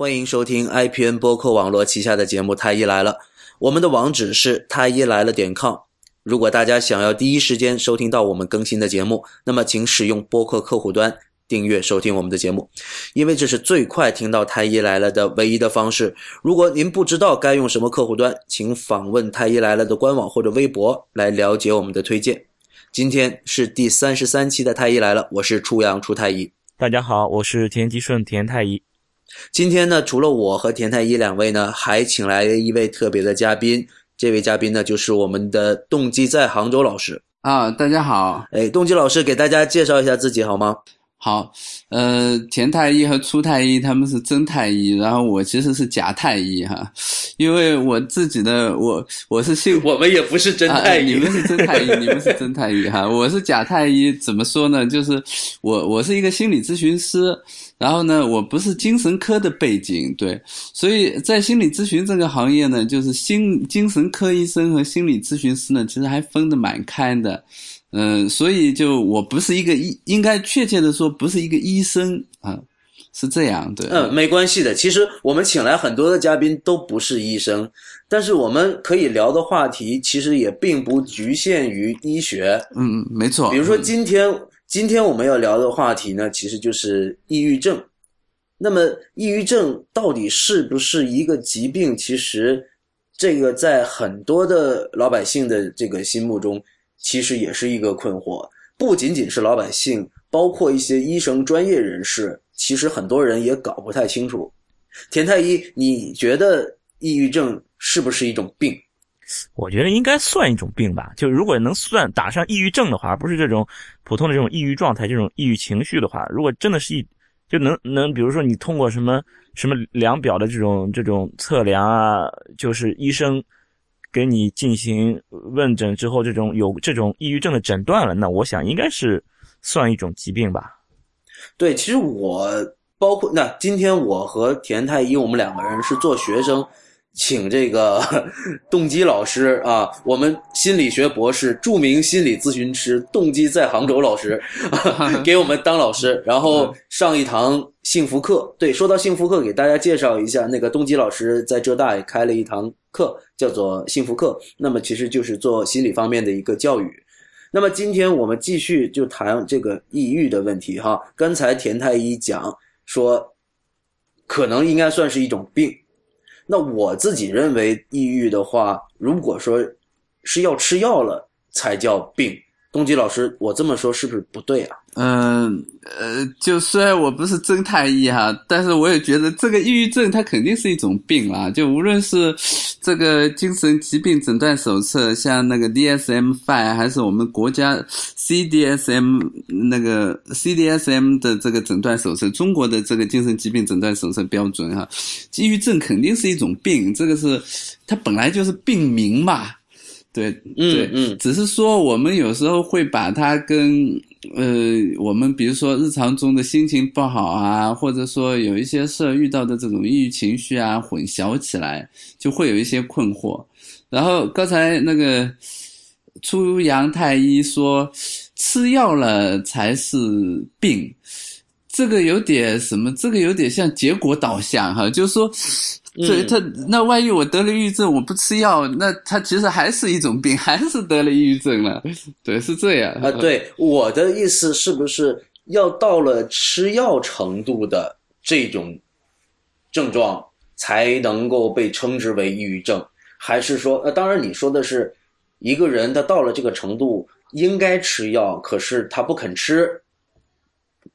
欢迎收听 IPN 播客网络旗下的节目《太医来了》，我们的网址是太医来了点 com。如果大家想要第一时间收听到我们更新的节目，那么请使用播客客户端订阅收听我们的节目，因为这是最快听到太医来了的唯一的方式。如果您不知道该用什么客户端，请访问太医来了的官网或者微博来了解我们的推荐。今天是第三十三期的太医来了，我是初阳初太医。大家好，我是田吉顺田太医。今天呢，除了我和田太医两位呢，还请来了一位特别的嘉宾。这位嘉宾呢，就是我们的动机在杭州老师啊。大家好，哎，动机老师给大家介绍一下自己好吗？好，呃，田太医和初太医他们是真太医，然后我其实是假太医哈，因为我自己的我我是信 我们也不是真太医，你们是真太医，你们是真太医哈，我是假太医，怎么说呢？就是我我是一个心理咨询师，然后呢，我不是精神科的背景，对，所以在心理咨询这个行业呢，就是心精神科医生和心理咨询师呢，其实还分得蛮开的。嗯，所以就我不是一个医，应该确切的说不是一个医生啊，是这样的。嗯，没关系的。其实我们请来很多的嘉宾都不是医生，但是我们可以聊的话题其实也并不局限于医学。嗯，没错。比如说今天今天我们要聊的话题呢，其实就是抑郁症。那么抑郁症到底是不是一个疾病？其实这个在很多的老百姓的这个心目中。其实也是一个困惑，不仅仅是老百姓，包括一些医生专业人士，其实很多人也搞不太清楚。田太医，你觉得抑郁症是不是一种病？我觉得应该算一种病吧。就如果能算打上抑郁症的话，而不是这种普通的这种抑郁状态、这种抑郁情绪的话，如果真的是一就能能，比如说你通过什么什么量表的这种这种测量啊，就是医生。给你进行问诊之后，这种有这种抑郁症的诊断了，那我想应该是算一种疾病吧。对，其实我包括那今天我和田太医，我们两个人是做学生。请这个 动机老师啊，我们心理学博士、著名心理咨询师动机在杭州老师，给我们当老师，然后上一堂幸福课。对，说到幸福课，给大家介绍一下，那个动机老师在浙大也开了一堂课，叫做幸福课。那么其实就是做心理方面的一个教育。那么今天我们继续就谈这个抑郁的问题哈。刚才田太医讲说，可能应该算是一种病。那我自己认为，抑郁的话，如果说是要吃药了才叫病。东吉老师，我这么说是不是不对啊？嗯，呃，就虽然我不是真太医哈，但是我也觉得这个抑郁症它肯定是一种病啦。就无论是这个精神疾病诊断手册，像那个 DSM Five，还是我们国家 CDSM 那个 CDSM 的这个诊断手册，中国的这个精神疾病诊断手册标准哈，抑郁症肯定是一种病，这个是它本来就是病名嘛。对，对，嗯，只是说我们有时候会把它跟呃，我们比如说日常中的心情不好啊，或者说有一些事儿遇到的这种抑郁情绪啊，混淆起来，就会有一些困惑。然后刚才那个初阳太医说，吃药了才是病，这个有点什么？这个有点像结果导向哈，就是说。对他，那万一我得了抑郁症，我不吃药，那他其实还是一种病，还是得了抑郁症了。对，是这样啊。对，我的意思是不是要到了吃药程度的这种症状才能够被称之为抑郁症？还是说，呃，当然你说的是一个人他到了这个程度应该吃药，可是他不肯吃，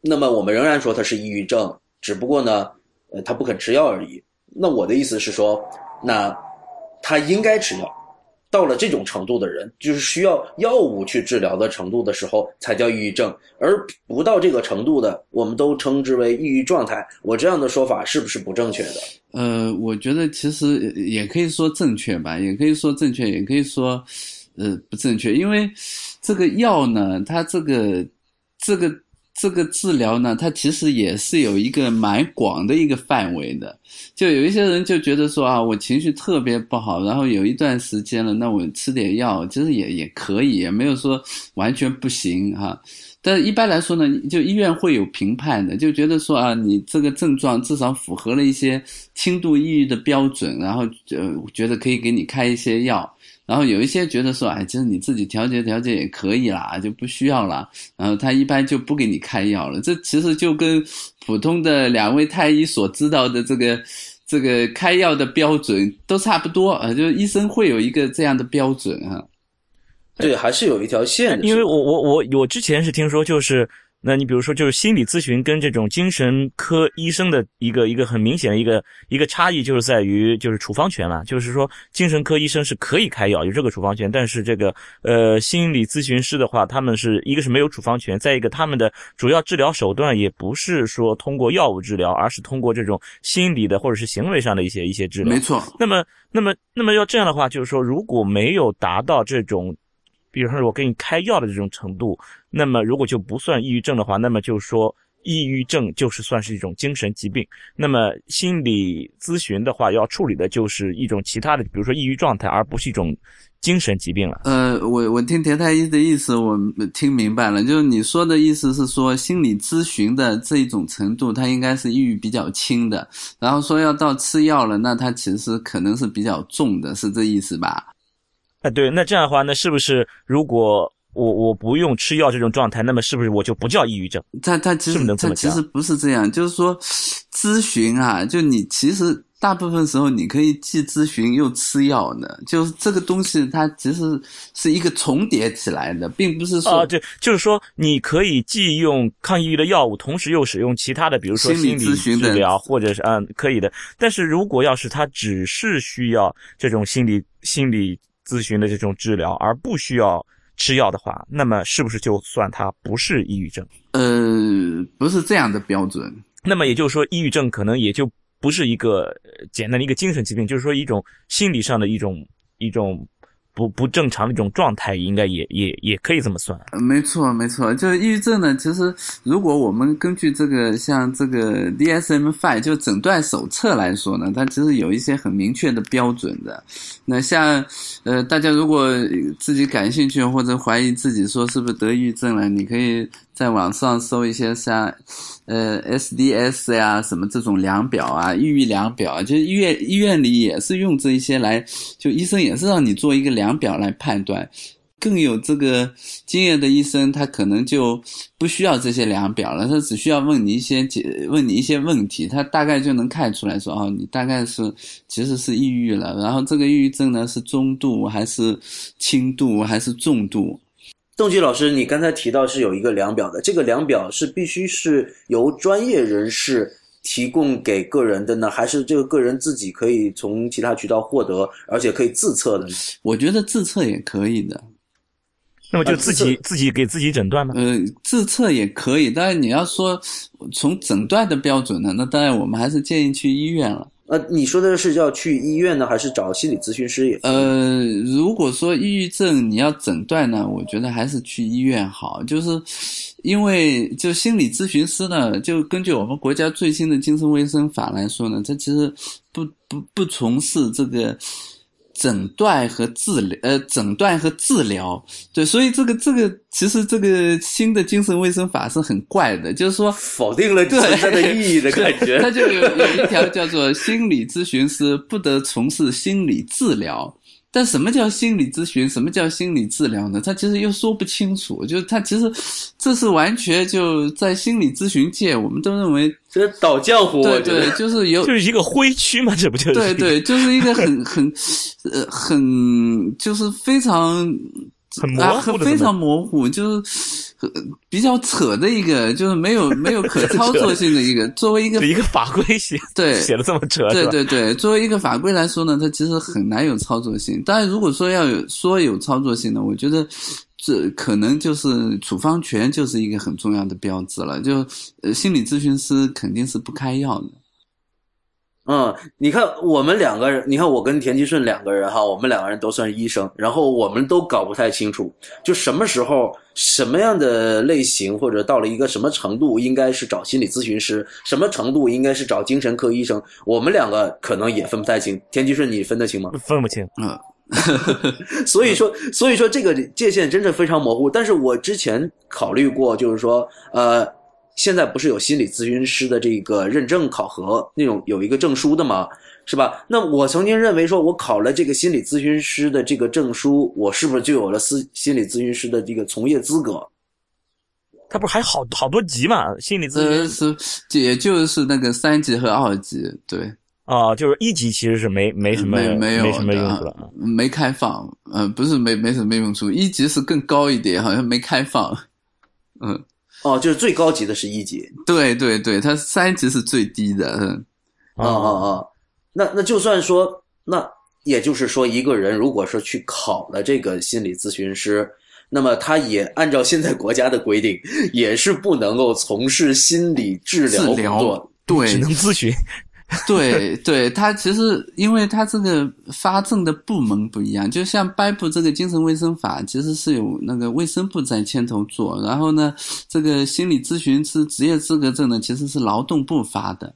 那么我们仍然说他是抑郁症，只不过呢，呃，他不肯吃药而已。那我的意思是说，那他应该吃药。到了这种程度的人，就是需要药物去治疗的程度的时候，才叫抑郁症。而不到这个程度的，我们都称之为抑郁状态。我这样的说法是不是不正确的？呃，我觉得其实也可以说正确吧，也可以说正确，也可以说呃不正确。因为这个药呢，它这个这个。这个治疗呢，它其实也是有一个蛮广的一个范围的。就有一些人就觉得说啊，我情绪特别不好，然后有一段时间了，那我吃点药，其实也也可以，也没有说完全不行哈。但是一般来说呢，就医院会有评判的，就觉得说啊，你这个症状至少符合了一些轻度抑郁的标准，然后呃，觉得可以给你开一些药。然后有一些觉得说，哎，其实你自己调节调节也可以啦，就不需要啦。然后他一般就不给你开药了。这其实就跟普通的两位太医所知道的这个这个开药的标准都差不多啊，就医生会有一个这样的标准啊。对，还是有一条线的。因为我我我我之前是听说就是。那你比如说，就是心理咨询跟这种精神科医生的一个一个很明显的一个一个差异，就是在于就是处方权了。就是说，精神科医生是可以开药，有这个处方权，但是这个呃心理咨询师的话，他们是一个是没有处方权，再一个他们的主要治疗手段也不是说通过药物治疗，而是通过这种心理的或者是行为上的一些一些治疗。没错。那么那么那么要这样的话，就是说如果没有达到这种。比如说我给你开药的这种程度，那么如果就不算抑郁症的话，那么就是说抑郁症就是算是一种精神疾病。那么心理咨询的话，要处理的就是一种其他的，比如说抑郁状态，而不是一种精神疾病了。呃，我我听田太医的意思，我听明白了，就是你说的意思是说，心理咨询的这一种程度，它应该是抑郁比较轻的，然后说要到吃药了，那它其实可能是比较重的，是这意思吧？啊，对，那这样的话，那是不是如果我我不用吃药这种状态，那么是不是我就不叫抑郁症？他他其实他其实不是这样，就是说咨询啊，就你其实大部分时候你可以既咨询又吃药呢，就是这个东西它其实是一个重叠起来的，并不是说啊，对，就是说你可以既用抗抑郁的药物，同时又使用其他的，比如说心理咨询治疗，或者是嗯可以的。但是如果要是他只是需要这种心理心理。咨询的这种治疗，而不需要吃药的话，那么是不是就算它不是抑郁症？呃，不是这样的标准。那么也就是说，抑郁症可能也就不是一个简单的一个精神疾病，就是说一种心理上的一种一种。不不正常的一种状态，应该也也也可以这么算。没错，没错，就是抑郁症呢。其实，如果我们根据这个像这个 DSM-5 就诊断手册来说呢，它其实有一些很明确的标准的。那像呃，大家如果自己感兴趣或者怀疑自己说是不是得抑郁症了，你可以在网上搜一些像。呃，SDS 呀，什么这种量表啊，抑郁量表，就医院医院里也是用这一些来，就医生也是让你做一个量表来判断。更有这个经验的医生，他可能就不需要这些量表了，他只需要问你一些解，问你一些问题，他大概就能看出来说，哦，你大概是其实是抑郁了。然后这个抑郁症呢，是中度还是轻度还是重度？邓吉老师，你刚才提到是有一个量表的，这个量表是必须是由专业人士提供给个人的呢，还是这个个人自己可以从其他渠道获得，而且可以自测的呢？我觉得自测也可以的。那么就自己自己给自己诊断吗？呃，自测也可以，但是你要说从诊断的标准呢，那当然我们还是建议去医院了。呃，你说的是要去医院呢，还是找心理咨询师也？呃，如果说抑郁症你要诊断呢，我觉得还是去医院好，就是因为就心理咨询师呢，就根据我们国家最新的精神卫生法来说呢，他其实不不不从事这个。诊断和治疗，呃，诊断和治疗，对，所以这个这个其实这个新的精神卫生法是很怪的，就是说否定了存在的意义的感 觉。它就有有一条叫做心理咨询师不得从事心理治疗。但什么叫心理咨询？什么叫心理治疗呢？它其实又说不清楚。就是它其实这是完全就在心理咨询界，我们都认为这倒浆糊。对对，就是有 就是一个灰区嘛，这不就是？对对，就是一个很很呃很就是非常。很模糊非常模糊，就是比较扯的一个，就是没有没有可 操作性的一个。作为一个一个法规写 对写的这么扯，对对对，作为一个法规来说呢，它其实很难有操作性。当然，如果说要有说有操作性呢，我觉得这可能就是处方权就是一个很重要的标志了。就呃，心理咨询师肯定是不开药的。嗯，你看我们两个人，你看我跟田吉顺两个人哈，我们两个人都算医生，然后我们都搞不太清楚，就什么时候什么样的类型或者到了一个什么程度，应该是找心理咨询师，什么程度应该是找精神科医生，我们两个可能也分不太清。田吉顺，你分得清吗？分不清。嗯，所以说，所以说这个界限真的非常模糊。但是我之前考虑过，就是说，呃，现在不是有心理咨询师的这个认证考核那种有一个证书的吗？是吧？那我曾经认为说，我考了这个心理咨询师的这个证书，我是不是就有了私心理咨询师的这个从业资格？他不是还好好多级嘛？心理咨询是，也就是那个三级和二级，对。啊，就是一级其实是没没什么没没有什么用处的，没开放，嗯，不是没没什么用处，一级是更高一点，好像没开放，嗯，哦，就是最高级的是一级，对对对，它三级是最低的，嗯，啊啊啊，那那就算说，那也就是说，一个人如果说去考了这个心理咨询师，那么他也按照现在国家的规定，也是不能够从事心理治疗工作，对，只能咨询。对 对，他其实因为他这个发证的部门不一样，就像颁布这个精神卫生法，其实是有那个卫生部在牵头做。然后呢，这个心理咨询师职业资格证呢，其实是劳动部发的。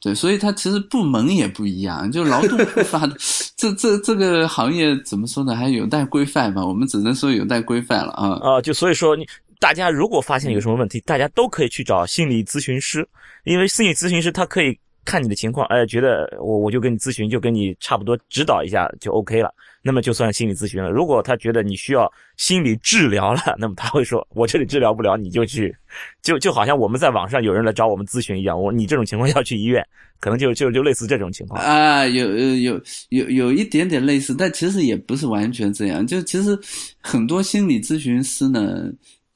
对，所以它其实部门也不一样，就劳动部发的。这这这个行业怎么说呢？还有待规范吧。我们只能说有待规范了啊。啊，就所以说你大家如果发现有什么问题，大家都可以去找心理咨询师，因为心理咨询师他可以。看你的情况，哎，觉得我我就跟你咨询，就跟你差不多指导一下就 OK 了，那么就算心理咨询了。如果他觉得你需要心理治疗了，那么他会说，我这里治疗不了，你就去，就就好像我们在网上有人来找我们咨询一样，我你这种情况要去医院，可能就就就类似这种情况啊，有有有有一点点类似，但其实也不是完全这样，就其实很多心理咨询师呢。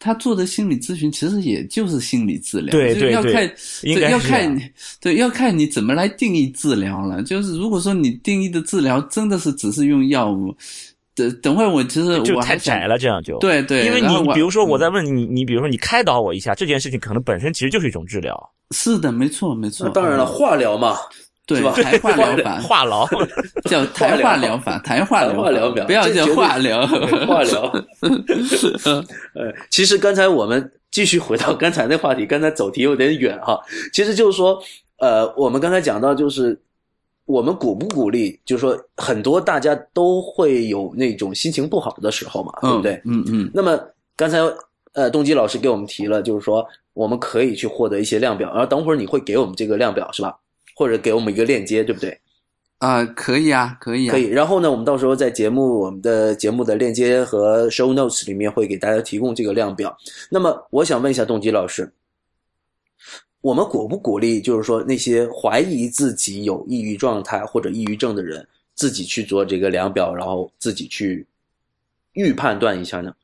他做的心理咨询其实也就是心理治疗，对对对，要看你对要看你怎么来定义治疗了。就是如果说你定义的治疗真的是只是用药物，等等会我其实就太窄了，这样就对对，因为你比如说我在问你，你比如说你开导我一下，这件事情可能本身其实就是一种治疗。是的，没错没错。当然了，化疗嘛。对，谈话疗法，话痨叫谈话疗法，谈话疗法，不要叫化疗，化疗。呃，其实刚才我们继续回到刚才那话题，刚才走题有点远哈。其实就是说，呃，我们刚才讲到，就是我们鼓不鼓励，就是说很多大家都会有那种心情不好的时候嘛，对不对？嗯嗯。那么刚才呃，东基老师给我们提了，就是说我们可以去获得一些量表，然后等会儿你会给我们这个量表是吧？或者给我们一个链接，对不对？啊，可以啊，可以，啊可以。然后呢，我们到时候在节目我们的节目的链接和 show notes 里面会给大家提供这个量表。那么，我想问一下动机老师，我们鼓不鼓励，就是说那些怀疑自己有抑郁状态或者抑郁症的人，自己去做这个量表，然后自己去预判断一下呢？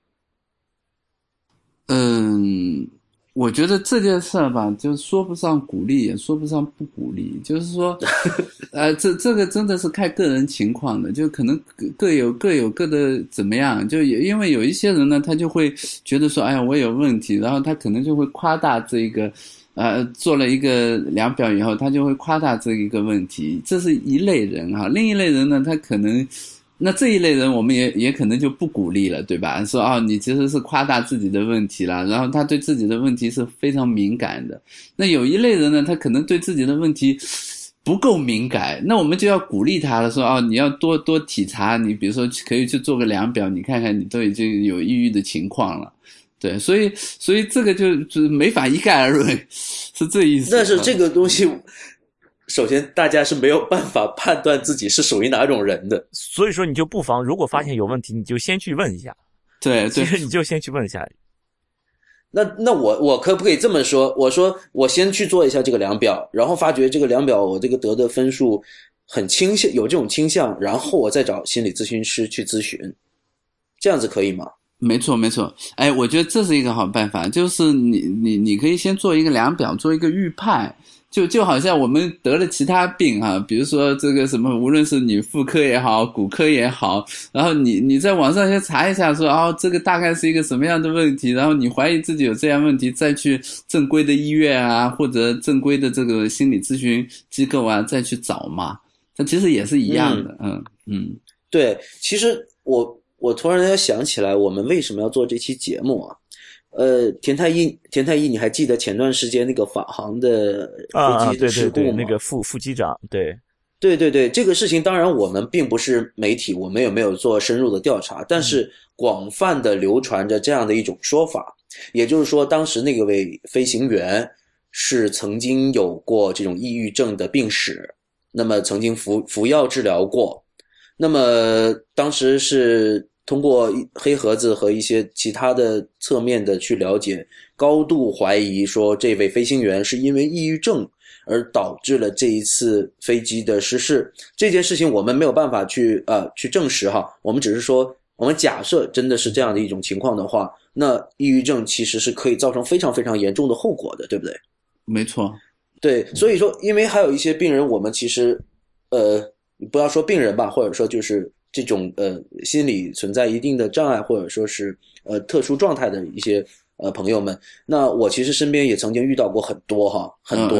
嗯。我觉得这件事儿吧，就说不上鼓励，也说不上不鼓励，就是说，呃，这这个真的是看个人情况的，就可能各各有各有各的怎么样，就因为有一些人呢，他就会觉得说，哎呀，我有问题，然后他可能就会夸大这一个，呃，做了一个量表以后，他就会夸大这一个问题，这是一类人哈，另一类人呢，他可能。那这一类人，我们也也可能就不鼓励了，对吧？说哦，你其实是夸大自己的问题了，然后他对自己的问题是非常敏感的。那有一类人呢，他可能对自己的问题不够敏感，那我们就要鼓励他了，说哦，你要多多体察，你比如说可以去做个量表，你看看你都已经有抑郁的情况了，对，所以所以这个就就没法一概而论，是这意思。但是这个东西。首先，大家是没有办法判断自己是属于哪种人的，所以说你就不妨，如果发现有问题，你就先去问一下。对，其实你就先去问一下。那那我我可不可以这么说？我说我先去做一下这个量表，然后发觉这个量表我这个得的分数很倾向有这种倾向，然后我再找心理咨询师去咨询，这样子可以吗？没错，没错。哎，我觉得这是一个好办法，就是你你你可以先做一个量表，做一个预判。就就好像我们得了其他病哈，比如说这个什么，无论是你妇科也好，骨科也好，然后你你在网上先查一下，说哦，这个大概是一个什么样的问题，然后你怀疑自己有这样问题，再去正规的医院啊，或者正规的这个心理咨询机构啊，再去找嘛。它其实也是一样的，嗯嗯，对。其实我我突然间想起来，我们为什么要做这期节目啊？呃，田太一，田太一，你还记得前段时间那个法航的飞机事故吗？那个副副机长，对，对对对，这个事情当然我们并不是媒体，我们也没有做深入的调查，但是广泛的流传着这样的一种说法，也就是说，当时那个位飞行员是曾经有过这种抑郁症的病史，那么曾经服服药治疗过，那么当时是通过黑盒子和一些其他的侧面的去了解，高度怀疑说这位飞行员是因为抑郁症。而导致了这一次飞机的失事，这件事情我们没有办法去呃去证实哈，我们只是说，我们假设真的是这样的一种情况的话，那抑郁症其实是可以造成非常非常严重的后果的，对不对？没错，对，所以说，因为还有一些病人，我们其实，呃，不要说病人吧，或者说就是这种呃心理存在一定的障碍，或者说是呃特殊状态的一些。呃，朋友们，那我其实身边也曾经遇到过很多哈，很多。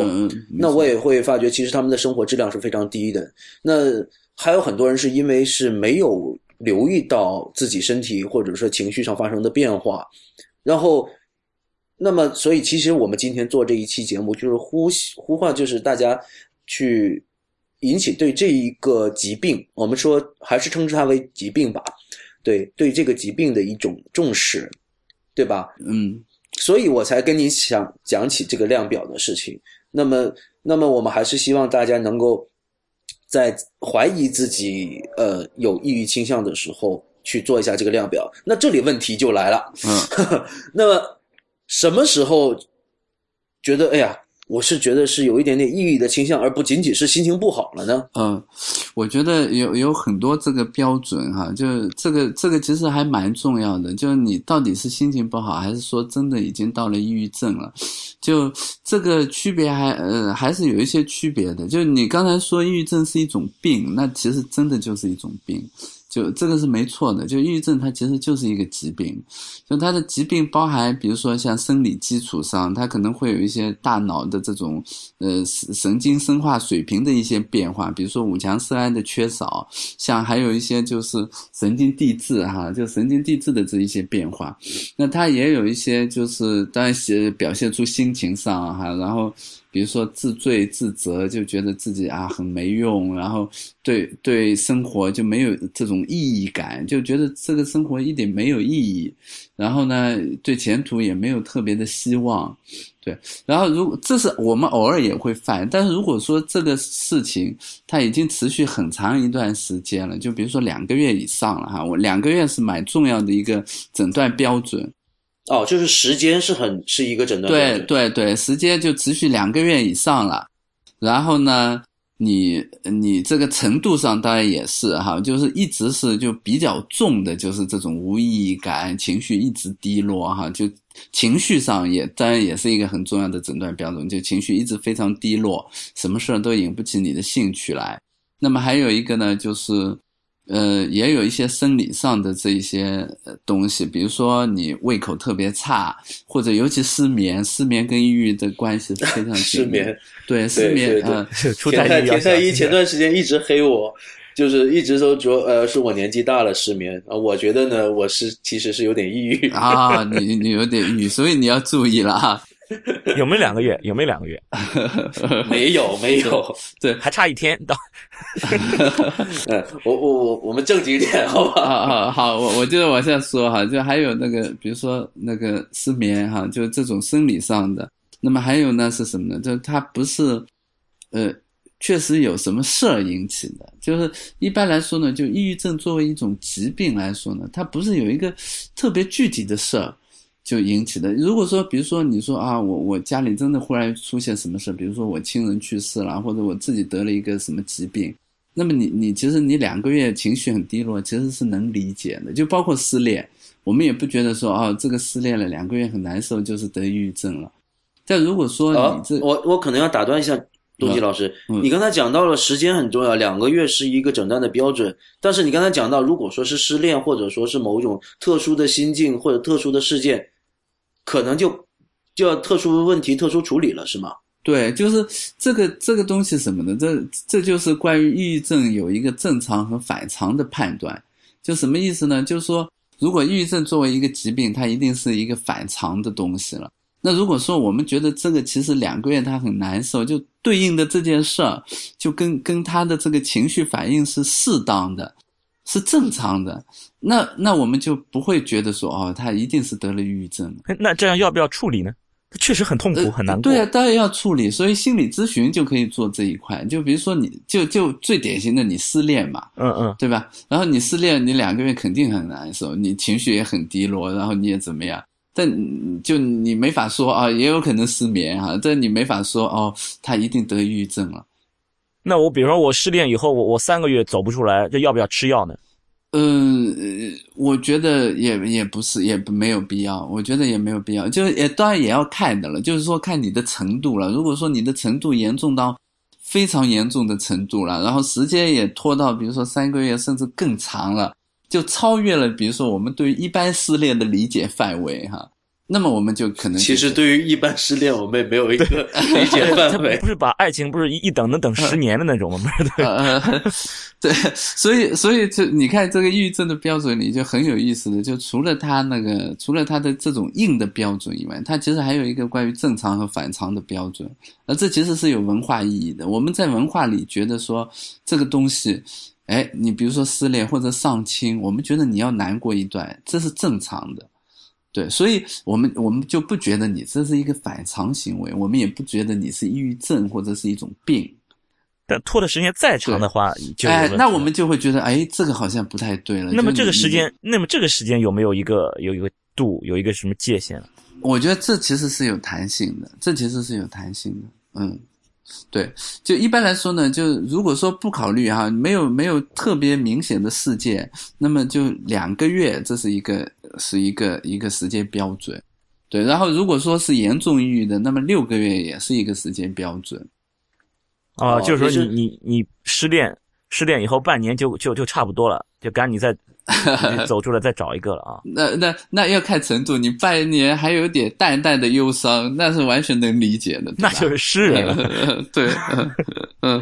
那我也会发觉，其实他们的生活质量是非常低的。那还有很多人是因为是没有留意到自己身体或者说情绪上发生的变化，然后，那么所以其实我们今天做这一期节目，就是呼呼唤，就是大家去引起对这一个疾病，我们说还是称之它为疾病吧，对对这个疾病的一种重视。对吧？嗯，所以我才跟你想讲起这个量表的事情。那么，那么我们还是希望大家能够在怀疑自己呃有抑郁倾向的时候去做一下这个量表。那这里问题就来了，嗯，那么什么时候觉得哎呀？我是觉得是有一点点抑郁的倾向，而不仅仅是心情不好了呢。嗯，我觉得有有很多这个标准哈，就这个这个其实还蛮重要的，就是你到底是心情不好，还是说真的已经到了抑郁症了？就这个区别还呃还是有一些区别的。就你刚才说抑郁症是一种病，那其实真的就是一种病。就这个是没错的，就抑郁症它其实就是一个疾病，就它的疾病包含，比如说像生理基础上，它可能会有一些大脑的这种呃神经生化水平的一些变化，比如说五羟色胺的缺少，像还有一些就是神经递质哈，就神经递质的这一些变化，那它也有一些就是当然表现出心情上哈，然后。比如说自罪自责，就觉得自己啊很没用，然后对对生活就没有这种意义感，就觉得这个生活一点没有意义，然后呢对前途也没有特别的希望，对，然后如果这是我们偶尔也会犯，但是如果说这个事情它已经持续很长一段时间了，就比如说两个月以上了哈，我两个月是蛮重要的一个诊断标准。哦，就是时间是很是一个诊断对对对，时间就持续两个月以上了，然后呢，你你这个程度上当然也是哈，就是一直是就比较重的，就是这种无意义感，情绪一直低落哈，就情绪上也当然也是一个很重要的诊断标准，就情绪一直非常低落，什么事儿都引不起你的兴趣来。那么还有一个呢，就是。呃，也有一些生理上的这一些东西，比如说你胃口特别差，或者尤其失眠，失眠跟抑郁的关系非常 失眠，对失眠，嗯，田太田太医前段时间一直黑我，就是一直都说呃是我年纪大了失眠啊，我觉得呢我是其实是有点抑郁啊，你你有点抑郁，所以你要注意了哈。有没有两个月？有没有两个月？没有，没有，对，还差一天到。嗯，我我我我们正经一点，好吧？好好好，我我就往下说哈，就还有那个，比如说那个失眠哈，就这种生理上的。那么还有呢是什么呢？就它不是，呃，确实有什么事儿引起的。就是一般来说呢，就抑郁症作为一种疾病来说呢，它不是有一个特别具体的事儿。就引起的。如果说，比如说你说啊，我我家里真的忽然出现什么事，比如说我亲人去世了，或者我自己得了一个什么疾病，那么你你其实你两个月情绪很低落，其实是能理解的。就包括失恋，我们也不觉得说啊，这个失恋了两个月很难受，就是得抑郁症了。但如果说你这，我我可能要打断一下，东吉老师，你刚才讲到了时间很重要，两个月是一个诊断的标准。但是你刚才讲到，如果说是失恋，或者说是某种特殊的心境或者特殊的事件。可能就就要特殊问题特殊处理了，是吗？对，就是这个这个东西什么呢，这这就是关于抑郁症有一个正常和反常的判断。就什么意思呢？就是说，如果抑郁症作为一个疾病，它一定是一个反常的东西了。那如果说我们觉得这个其实两个月他很难受，就对应的这件事儿，就跟跟他的这个情绪反应是适当的，是正常的，那那我们就不会觉得说哦，他一定是得了抑郁症。那这样要不要处理呢？确实很痛苦，很难过。对啊，当然要处理，所以心理咨询就可以做这一块。就比如说，你就就最典型的，你失恋嘛，嗯嗯，对吧？然后你失恋，你两个月肯定很难受，你情绪也很低落，然后你也怎么样？但就你没法说啊，也有可能失眠哈，但你没法说哦，他一定得抑郁症了。那我比如说我失恋以后，我我三个月走不出来，这要不要吃药呢？嗯，我觉得也也不是，也没有必要。我觉得也没有必要，就是也当然也要看的了，就是说看你的程度了。如果说你的程度严重到非常严重的程度了，然后时间也拖到比如说三个月甚至更长了，就超越了比如说我们对一般失恋的理解范围哈。那么我们就可能其实对于一般失恋，我们也没有一个理解范围。不是把爱情不是一等能等十年的那种吗？对，所以所以这你看这个抑郁症的标准里就很有意思的，就除了他那个除了他的这种硬的标准以外，他其实还有一个关于正常和反常的标准，那这其实是有文化意义的。我们在文化里觉得说这个东西，哎，你比如说失恋或者丧亲，我们觉得你要难过一段，这是正常的。对，所以我们我们就不觉得你这是一个反常行为，我们也不觉得你是抑郁症或者是一种病。但拖的时间再长的话，就哎，那我们就会觉得，哎，这个好像不太对了。那么这个时间，那么这个时间有没有一个有一个度，有一个什么界限？我觉得这其实是有弹性的，这其实是有弹性的，嗯。对，就一般来说呢，就如果说不考虑哈，没有没有特别明显的事件，那么就两个月，这是一个是一个一个时间标准。对，然后如果说是严重抑郁的，那么六个月也是一个时间标准。啊，就是说你你你失恋失恋以后半年就就就差不多了，就赶紧再。走出来再找一个了啊！那那那要看程度，你拜年还有点淡淡的忧伤，那是完全能理解的。那就是诗人了，对，嗯，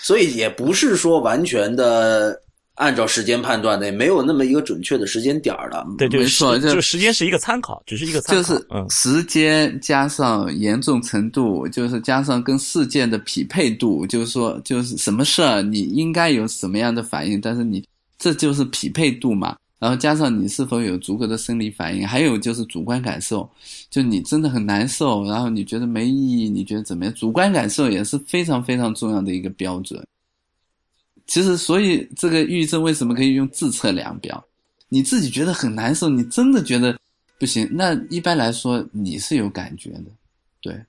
所以也不是说完全的按照时间判断的，也没有那么一个准确的时间点儿了。对，没错，就时间是一个参考，只是一个参考，就是时间加上严重程度，就是加上跟事件的匹配度，就是说，就是什么事儿你应该有什么样的反应，但是你。这就是匹配度嘛，然后加上你是否有足够的生理反应，还有就是主观感受，就你真的很难受，然后你觉得没意义，你觉得怎么样？主观感受也是非常非常重要的一个标准。其实，所以这个抑郁症为什么可以用自测量表？你自己觉得很难受，你真的觉得不行，那一般来说你是有感觉的，对。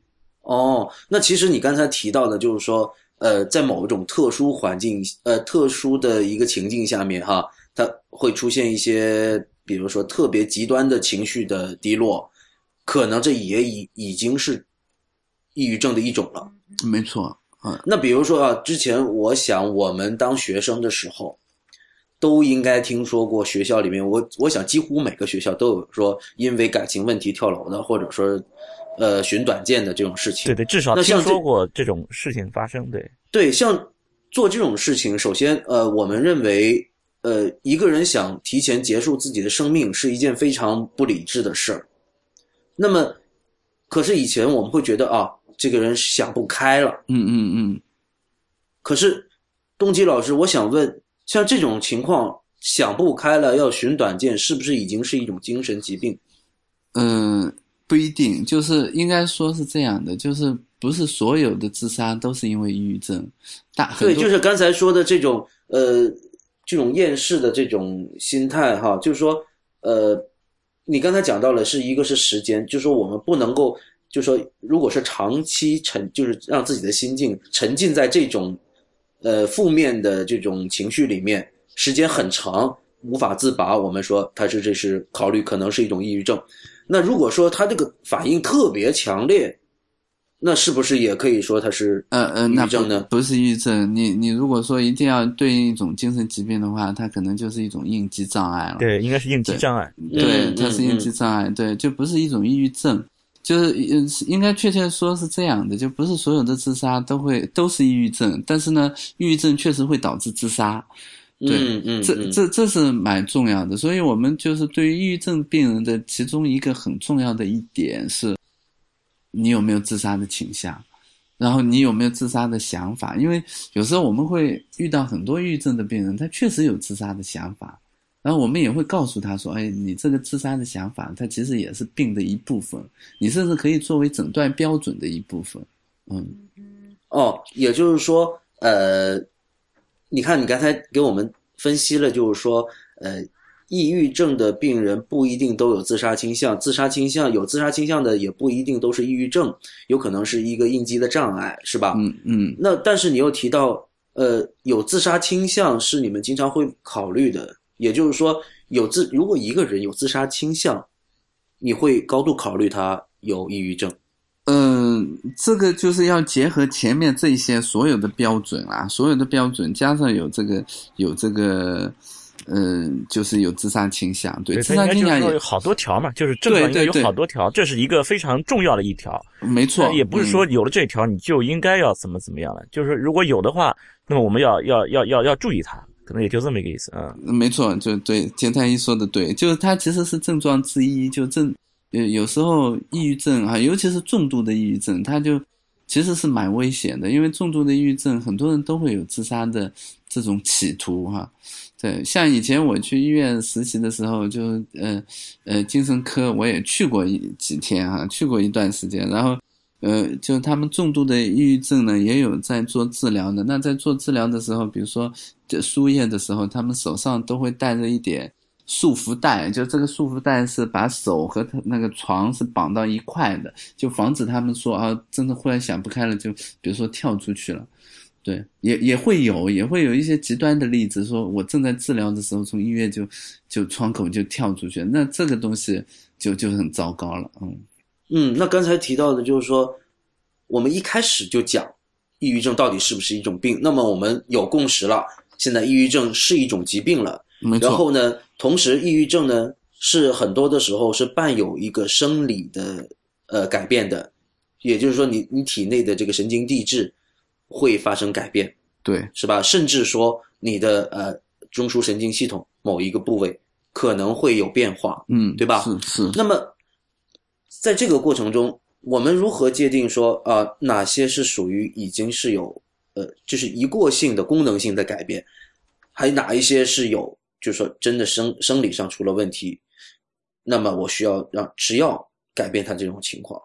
哦，那其实你刚才提到的，就是说。呃，在某一种特殊环境，呃，特殊的一个情境下面，哈，它会出现一些，比如说特别极端的情绪的低落，可能这也已已经是抑郁症的一种了。没错，嗯，那比如说啊，之前我想我们当学生的时候，都应该听说过学校里面，我我想几乎每个学校都有说因为感情问题跳楼的，或者说。呃，寻短见的这种事情，对对，至少听说过这种事情发生。对对，像做这种事情，首先，呃，我们认为，呃，一个人想提前结束自己的生命是一件非常不理智的事儿。那么，可是以前我们会觉得啊，这个人想不开了。嗯嗯嗯。可是，东基老师，我想问，像这种情况想不开了要寻短见，是不是已经是一种精神疾病？嗯。不一定，就是应该说是这样的，就是不是所有的自杀都是因为抑郁症。大对，就是刚才说的这种呃，这种厌世的这种心态哈，就是说呃，你刚才讲到了是一个是时间，就是说我们不能够，就是说如果是长期沉，就是让自己的心境沉浸在这种呃负面的这种情绪里面，时间很长无法自拔，我们说他是这是考虑可能是一种抑郁症。那如果说他这个反应特别强烈，那是不是也可以说他是呃呃抑郁症呢？不是抑郁症，你你如果说一定要对应一种精神疾病的话，它可能就是一种应激障碍了。对，应该是应激障碍。对，它是应激障碍，对，就不是一种抑郁症，就是应该确切说是这样的，就不是所有的自杀都会都是抑郁症，但是呢，抑郁症确实会导致自杀。对，嗯，这这这是蛮重要的，所以我们就是对于抑郁症病人的其中一个很重要的一点是，你有没有自杀的倾向？然后你有没有自杀的想法？因为有时候我们会遇到很多抑郁症的病人，他确实有自杀的想法，然后我们也会告诉他说：“哎，你这个自杀的想法，它其实也是病的一部分，你甚至可以作为诊断标准的一部分。”嗯，哦，也就是说，呃，你看你刚才给我们分析了，就是说，呃。抑郁症的病人不一定都有自杀倾向，自杀倾向有自杀倾向的也不一定都是抑郁症，有可能是一个应激的障碍，是吧？嗯嗯。那但是你又提到，呃，有自杀倾向是你们经常会考虑的，也就是说，有自如果一个人有自杀倾向，你会高度考虑他有抑郁症。嗯，这个就是要结合前面这些所有的标准啊，所有的标准加上有这个有这个。嗯，就是有自杀倾向，对，自杀倾向有好多条嘛，就是症状有好多条，这是一个非常重要的一条，没错，也不是说有了这条你就应该要怎么怎么样了，就是如果有的话，那么我们要要要要要注意它，可能也就这么一个意思啊。没错，就对，简太医说的对，就是它其实是症状之一，就症，有有时候抑郁症啊，尤其是重度的抑郁症，它就其实是蛮危险的，因为重度的抑郁症很多人都会有自杀的这种企图哈。对，像以前我去医院实习的时候，就呃呃精神科我也去过一几天哈，去过一段时间，然后呃就他们重度的抑郁症呢，也有在做治疗的。那在做治疗的时候，比如说输液的时候，他们手上都会带着一点束缚带，就这个束缚带是把手和他那个床是绑到一块的，就防止他们说啊，真的忽然想不开了，就比如说跳出去了。对，也也会有，也会有一些极端的例子，说我正在治疗的时候，从医院就就窗口就跳出去，那这个东西就就很糟糕了，嗯嗯，那刚才提到的就是说，我们一开始就讲抑郁症到底是不是一种病，那么我们有共识了，现在抑郁症是一种疾病了，然后呢，同时抑郁症呢是很多的时候是伴有一个生理的呃改变的，也就是说，你你体内的这个神经递质。会发生改变，对，是吧？甚至说你的呃中枢神经系统某一个部位可能会有变化，嗯，对吧？是是。那么在这个过程中，我们如何界定说啊哪些是属于已经是有呃就是一过性的功能性的改变，还哪一些是有就说真的生生理上出了问题，那么我需要让吃药改变他这种情况。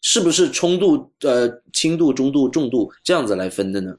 是不是冲度呃轻度、中度、重度这样子来分的呢？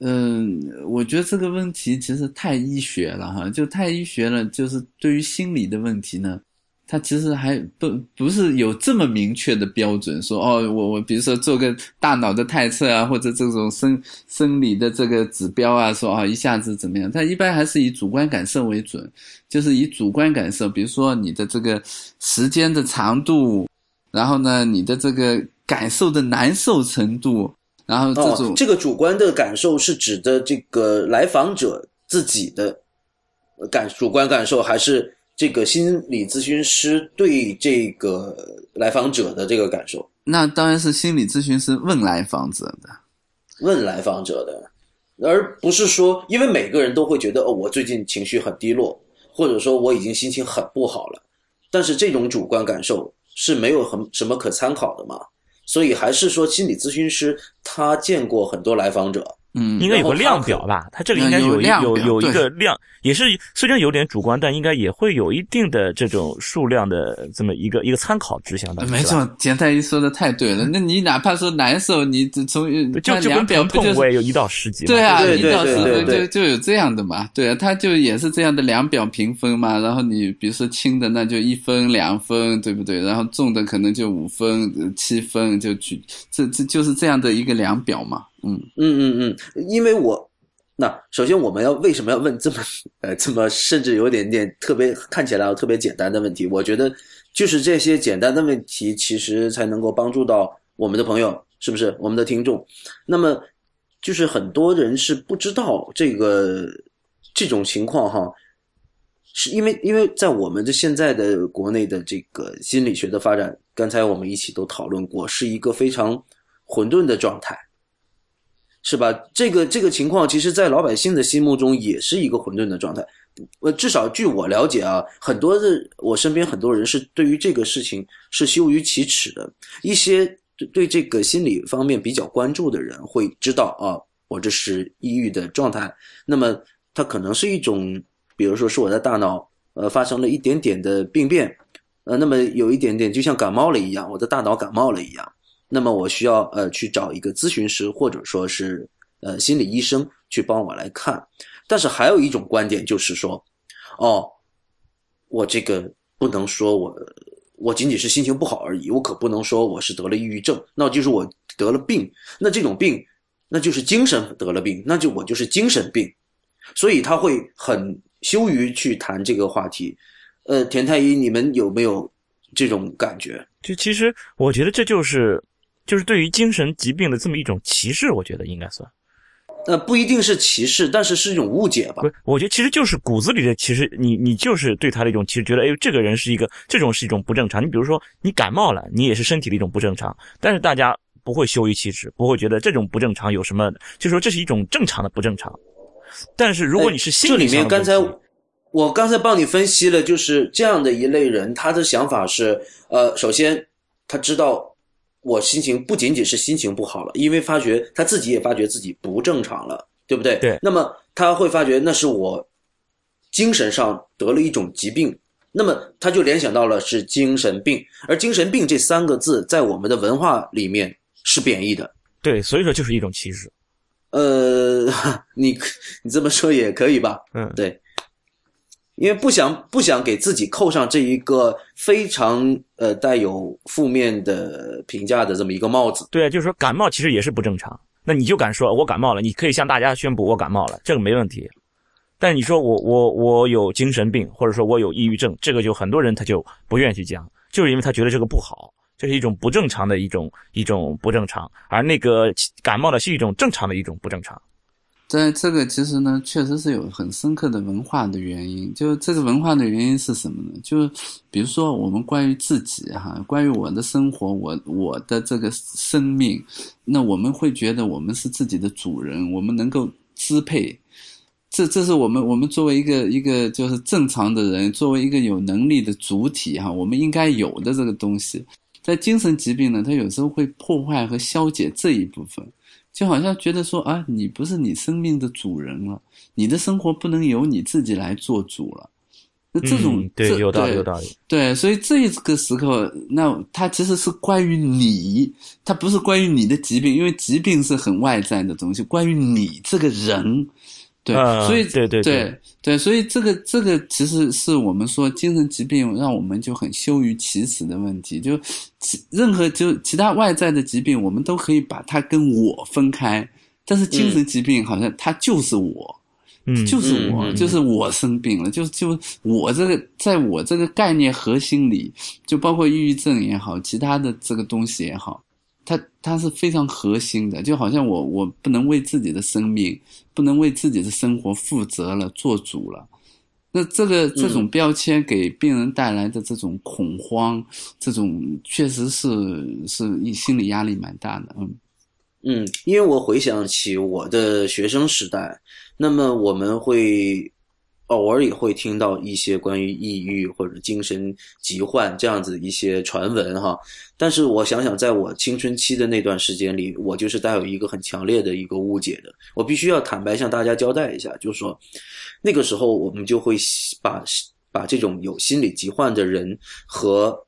嗯，我觉得这个问题其实太医学了哈，就太医学了。就是对于心理的问题呢，它其实还不不是有这么明确的标准，说哦，我我比如说做个大脑的探测啊，或者这种生生理的这个指标啊，说啊一下子怎么样？它一般还是以主观感受为准，就是以主观感受，比如说你的这个时间的长度。然后呢，你的这个感受的难受程度，然后这种这个主观的感受是指的这个来访者自己的感主观感受，还是这个心理咨询师对这个来访者的这个感受？那当然是心理咨询师问来访者的，问来访者的，而不是说，因为每个人都会觉得哦，我最近情绪很低落，或者说我已经心情很不好了，但是这种主观感受。是没有很什么可参考的嘛，所以还是说心理咨询师他见过很多来访者。嗯，应该有个量表吧？它这里应该有有有一个量，也是虽然有点主观，但应该也会有一定的这种数量的这么一个一个参考值，相当于。没错，简太医说的太对了。那你哪怕说难受，你从就就量表不就是有一到十级？对啊，一到十分就就有这样的嘛？对啊，他就也是这样的量表评分嘛。然后你比如说轻的那就一分两分，对不对？然后重的可能就五分七分，就举这这就是这样的一个量表嘛。嗯嗯嗯嗯，因为我那首先我们要为什么要问这么 呃这么甚至有点点特别看起来特别简单的问题？我觉得就是这些简单的问题，其实才能够帮助到我们的朋友，是不是我们的听众？那么就是很多人是不知道这个这种情况哈，是因为因为在我们的现在的国内的这个心理学的发展，刚才我们一起都讨论过，是一个非常混沌的状态。是吧？这个这个情况，其实，在老百姓的心目中，也是一个混沌的状态。呃，至少据我了解啊，很多的我身边很多人是对于这个事情是羞于启齿的。一些对对这个心理方面比较关注的人会知道啊，我这是抑郁的状态。那么它可能是一种，比如说是我的大脑呃发生了一点点的病变，呃，那么有一点点就像感冒了一样，我的大脑感冒了一样。那么我需要呃去找一个咨询师或者说是呃心理医生去帮我来看。但是还有一种观点就是说，哦，我这个不能说我。我仅仅是心情不好而已，我可不能说我是得了抑郁症，那就是我得了病，那这种病，那就是精神得了病，那就我就是精神病，所以他会很羞于去谈这个话题。呃，田太医，你们有没有这种感觉？就其实我觉得这就是，就是对于精神疾病的这么一种歧视，我觉得应该算。呃，不一定是歧视，但是是一种误解吧？不，我觉得其实就是骨子里的，其实你你就是对他的一种，其实觉得，哎，这个人是一个，这种是一种不正常。你比如说，你感冒了，你也是身体的一种不正常，但是大家不会羞于启齿，不会觉得这种不正常有什么，就说这是一种正常的不正常。但是如果你是心理，这里面刚才我刚才帮你分析了，就是这样的一类人，他的想法是，呃，首先他知道。我心情不仅仅是心情不好了，因为发觉他自己也发觉自己不正常了，对不对？对。那么他会发觉那是我精神上得了一种疾病，那么他就联想到了是精神病，而精神病这三个字在我们的文化里面是贬义的。对，所以说就是一种歧视。呃，你你这么说也可以吧？嗯，对。因为不想不想给自己扣上这一个非常呃带有负面的评价的这么一个帽子。对，就是说感冒其实也是不正常。那你就敢说我感冒了？你可以向大家宣布我感冒了，这个没问题。但你说我我我有精神病，或者说我有抑郁症，这个就很多人他就不愿意去讲，就是因为他觉得这个不好，这是一种不正常的一种一种不正常，而那个感冒的是一种正常的一种不正常。在这个其实呢，确实是有很深刻的文化的原因。就这个文化的原因是什么呢？就比如说我们关于自己哈，关于我的生活，我我的这个生命，那我们会觉得我们是自己的主人，我们能够支配。这这是我们我们作为一个一个就是正常的人，作为一个有能力的主体哈，我们应该有的这个东西。在精神疾病呢，它有时候会破坏和消解这一部分。就好像觉得说啊，你不是你生命的主人了，你的生活不能由你自己来做主了。那这种对有道理，有道理。对，所以这个时候，那它其实是关于你，它不是关于你的疾病，因为疾病是很外在的东西。关于你这个人。对，所以对对对对，所以这个这个其实是我们说精神疾病让我们就很羞于启齿的问题。就其任何就其他外在的疾病，我们都可以把它跟我分开，但是精神疾病好像它就是我，嗯，就是我，就是我生病了，就就我这个在我这个概念核心里，就包括抑郁症也好，其他的这个东西也好。它它是非常核心的，就好像我我不能为自己的生命，不能为自己的生活负责了，做主了。那这个这种标签给病人带来的这种恐慌，这种确实是是心理压力蛮大的。嗯嗯，因为我回想起我的学生时代，那么我们会。偶尔也会听到一些关于抑郁或者精神疾患这样子一些传闻哈，但是我想想，在我青春期的那段时间里，我就是带有一个很强烈的一个误解的。我必须要坦白向大家交代一下，就是说，那个时候我们就会把把这种有心理疾患的人和，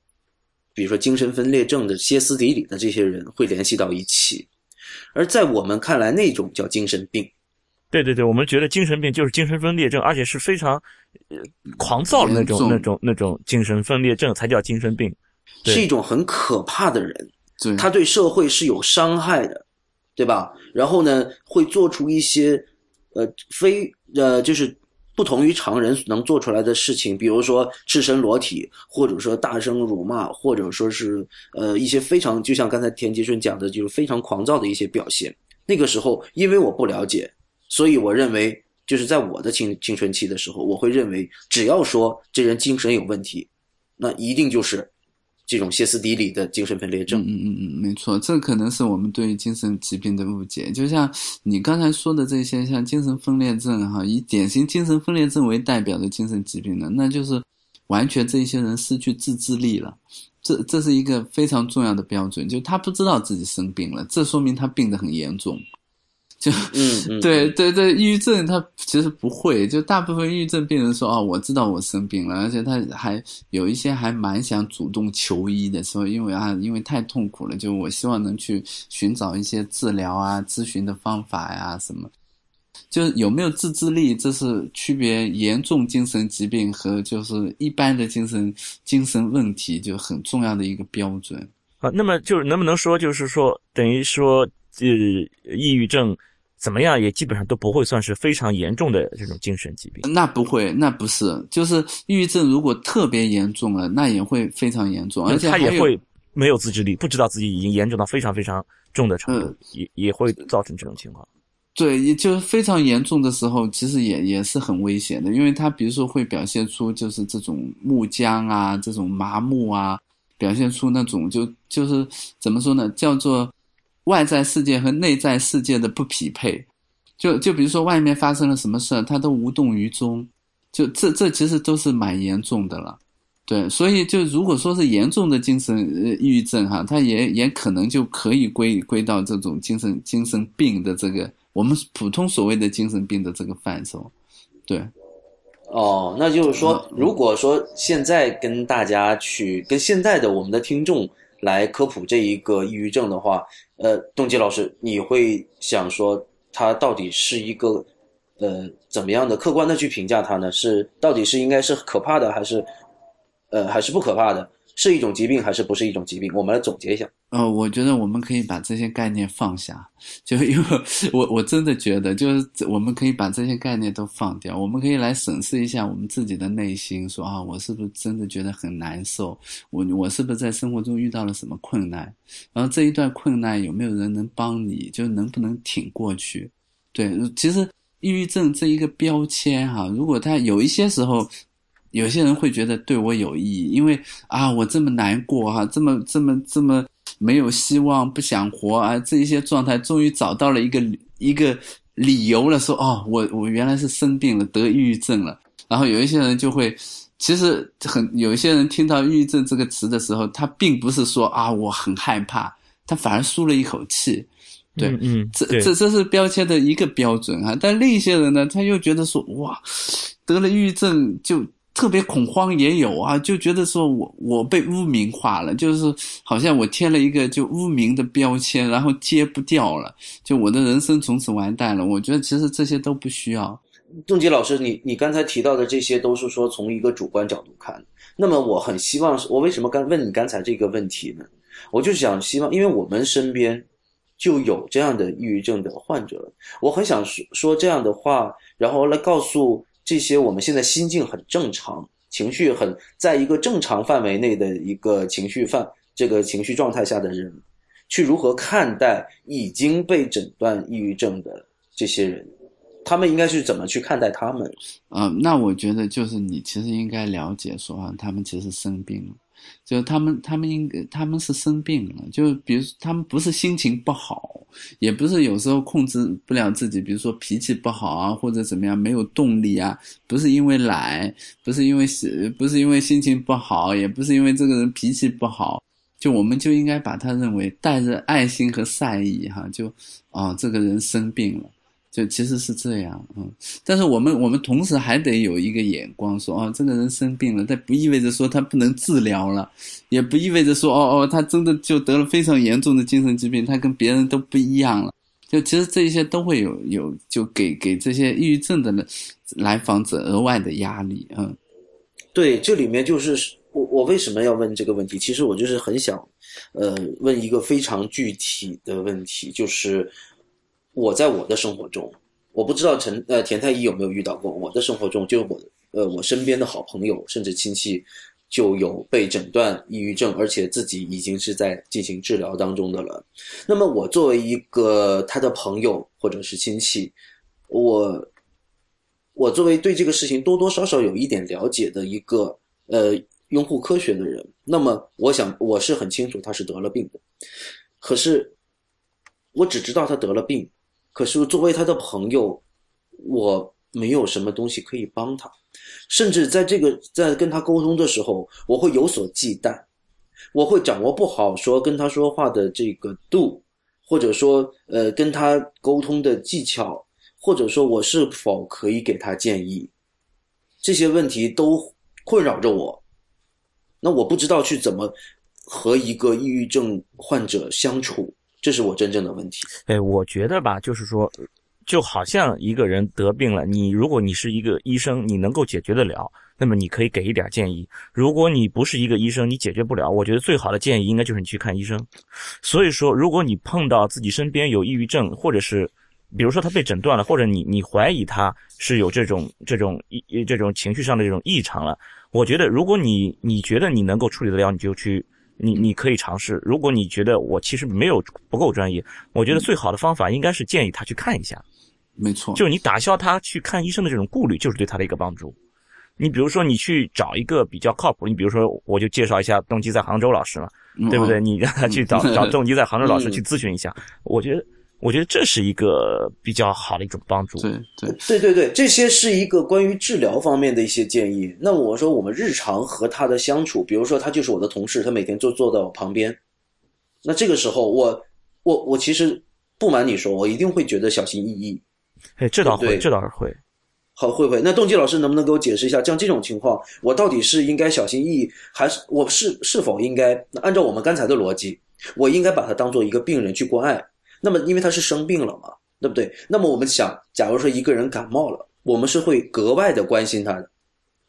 比如说精神分裂症的歇斯底里的这些人会联系到一起，而在我们看来，那种叫精神病。对对对，我们觉得精神病就是精神分裂症，而且是非常，呃，狂躁的那种、那种、那种精神分裂症才叫精神病，是一种很可怕的人，他对社会是有伤害的，对吧？然后呢，会做出一些，呃，非呃，就是不同于常人能做出来的事情，比如说赤身裸体，或者说大声辱骂，或者说是呃一些非常，就像刚才田吉顺讲的，就是非常狂躁的一些表现。那个时候，因为我不了解。所以我认为，就是在我的青青春期的时候，我会认为，只要说这人精神有问题，那一定就是这种歇斯底里的精神分裂症。嗯嗯嗯，没错，这可能是我们对精神疾病的误解。就像你刚才说的这些，像精神分裂症哈，以典型精神分裂症为代表的精神疾病呢，那就是完全这些人失去自制力了。这这是一个非常重要的标准，就他不知道自己生病了，这说明他病得很严重。就嗯嗯，对对对，抑郁症他其实不会，就大部分抑郁症病人说哦，我知道我生病了，而且他还有一些还蛮想主动求医的，说因为啊，因为太痛苦了，就我希望能去寻找一些治疗啊、咨询的方法呀什么。就是有没有自制力，这是区别严重精神疾病和就是一般的精神精神问题就很重要的一个标准。啊，那么就是能不能说，就是说等于说，呃，抑郁症。怎么样也基本上都不会算是非常严重的这种精神疾病。那不会，那不是，就是抑郁症如果特别严重了，那也会非常严重，而且他也会没有自制力，不知道自己已经严重到非常非常重的程度，也也会造成这种情况。对，也就是非常严重的时候，其实也也是很危险的，因为他比如说会表现出就是这种木僵啊，这种麻木啊，表现出那种就就是怎么说呢，叫做。外在世界和内在世界的不匹配，就就比如说外面发生了什么事他都无动于衷，就这这其实都是蛮严重的了，对，所以就如果说是严重的精神抑郁症哈，它也也可能就可以归归到这种精神精神病的这个我们普通所谓的精神病的这个范畴，对，哦，那就是说，如果说现在跟大家去跟现在的我们的听众。来科普这一个抑郁症的话，呃，动机老师，你会想说他到底是一个，呃，怎么样的客观的去评价他呢？是到底是应该是可怕的，还是，呃，还是不可怕的？是一种疾病还是不是一种疾病？我们来总结一下。呃，我觉得我们可以把这些概念放下，就因为我我真的觉得，就是我们可以把这些概念都放掉，我们可以来审视一下我们自己的内心，说啊，我是不是真的觉得很难受？我我是不是在生活中遇到了什么困难？然后这一段困难有没有人能帮你？就能不能挺过去？对，其实抑郁症这一个标签哈，如果他有一些时候。有些人会觉得对我有意义，因为啊，我这么难过哈，这么这么这么没有希望，不想活啊，这一些状态终于找到了一个一个理由了，说哦，我我原来是生病了，得抑郁症了。然后有一些人就会，其实很有一些人听到抑郁症这个词的时候，他并不是说啊我很害怕，他反而舒了一口气。对，嗯，这这这是标签的一个标准啊。但另一些人呢，他又觉得说哇，得了抑郁症就。特别恐慌也有啊，就觉得说我我被污名化了，就是好像我贴了一个就污名的标签，然后揭不掉了，就我的人生从此完蛋了。我觉得其实这些都不需要。邓杰老师，你你刚才提到的这些都是说从一个主观角度看，那么我很希望，我为什么刚问你刚才这个问题呢？我就想希望，因为我们身边就有这样的抑郁症的患者，我很想说说这样的话，然后来告诉。这些我们现在心境很正常，情绪很在一个正常范围内的一个情绪范这个情绪状态下的人，去如何看待已经被诊断抑郁症的这些人，他们应该是怎么去看待他们？呃，那我觉得就是你其实应该了解说啊，他们其实生病了。就他们，他们应该他们是生病了。就比如他们不是心情不好，也不是有时候控制不了自己，比如说脾气不好啊，或者怎么样没有动力啊，不是因为懒，不是因为，不是因为心情不好，也不是因为这个人脾气不好。就我们就应该把他认为带着爱心和善意哈，就啊，这个人生病了。就其实是这样，嗯，但是我们我们同时还得有一个眼光，说哦，这个人生病了，但不意味着说他不能治疗了，也不意味着说哦哦，他真的就得了非常严重的精神疾病，他跟别人都不一样了。就其实这些都会有有就给给这些抑郁症的来访者额外的压力，嗯，对，这里面就是我我为什么要问这个问题？其实我就是很想，呃，问一个非常具体的问题，就是。我在我的生活中，我不知道陈呃田太医有没有遇到过。我的生活中，就我呃我身边的好朋友甚至亲戚，就有被诊断抑郁症，而且自己已经是在进行治疗当中的了。那么我作为一个他的朋友或者是亲戚，我我作为对这个事情多多少少有一点了解的一个呃拥护科学的人，那么我想我是很清楚他是得了病的，可是我只知道他得了病。可是作为他的朋友，我没有什么东西可以帮他，甚至在这个在跟他沟通的时候，我会有所忌惮，我会掌握不好说跟他说话的这个度，或者说呃跟他沟通的技巧，或者说我是否可以给他建议，这些问题都困扰着我。那我不知道去怎么和一个抑郁症患者相处，这是我真正的问题。哎，我觉得吧，就是说，就好像一个人得病了，你如果你是一个医生，你能够解决得了，那么你可以给一点建议；如果你不是一个医生，你解决不了，我觉得最好的建议应该就是你去看医生。所以说，如果你碰到自己身边有抑郁症，或者是比如说他被诊断了，或者你你怀疑他是有这种这种异这种情绪上的这种异常了。我觉得，如果你你觉得你能够处理得了，你就去，你你可以尝试。如果你觉得我其实没有不够专业，我觉得最好的方法应该是建议他去看一下。没错，就是你打消他去看医生的这种顾虑，就是对他的一个帮助。你比如说，你去找一个比较靠谱，你比如说，我就介绍一下动机在杭州老师嘛，对不对？你让他去找找动机在杭州老师去咨询一下，我觉得。我觉得这是一个比较好的一种帮助。对对对对对，这些是一个关于治疗方面的一些建议。那我说我们日常和他的相处，比如说他就是我的同事，他每天就坐在我旁边，那这个时候我我我其实不瞒你说，我一定会觉得小心翼翼。哎，这倒会，这倒是会。好，会会。那动机老师能不能给我解释一下，像这种情况，我到底是应该小心翼翼，还是我是是否应该按照我们刚才的逻辑，我应该把他当做一个病人去关爱？那么，因为他是生病了嘛，对不对？那么我们想，假如说一个人感冒了，我们是会格外的关心他的，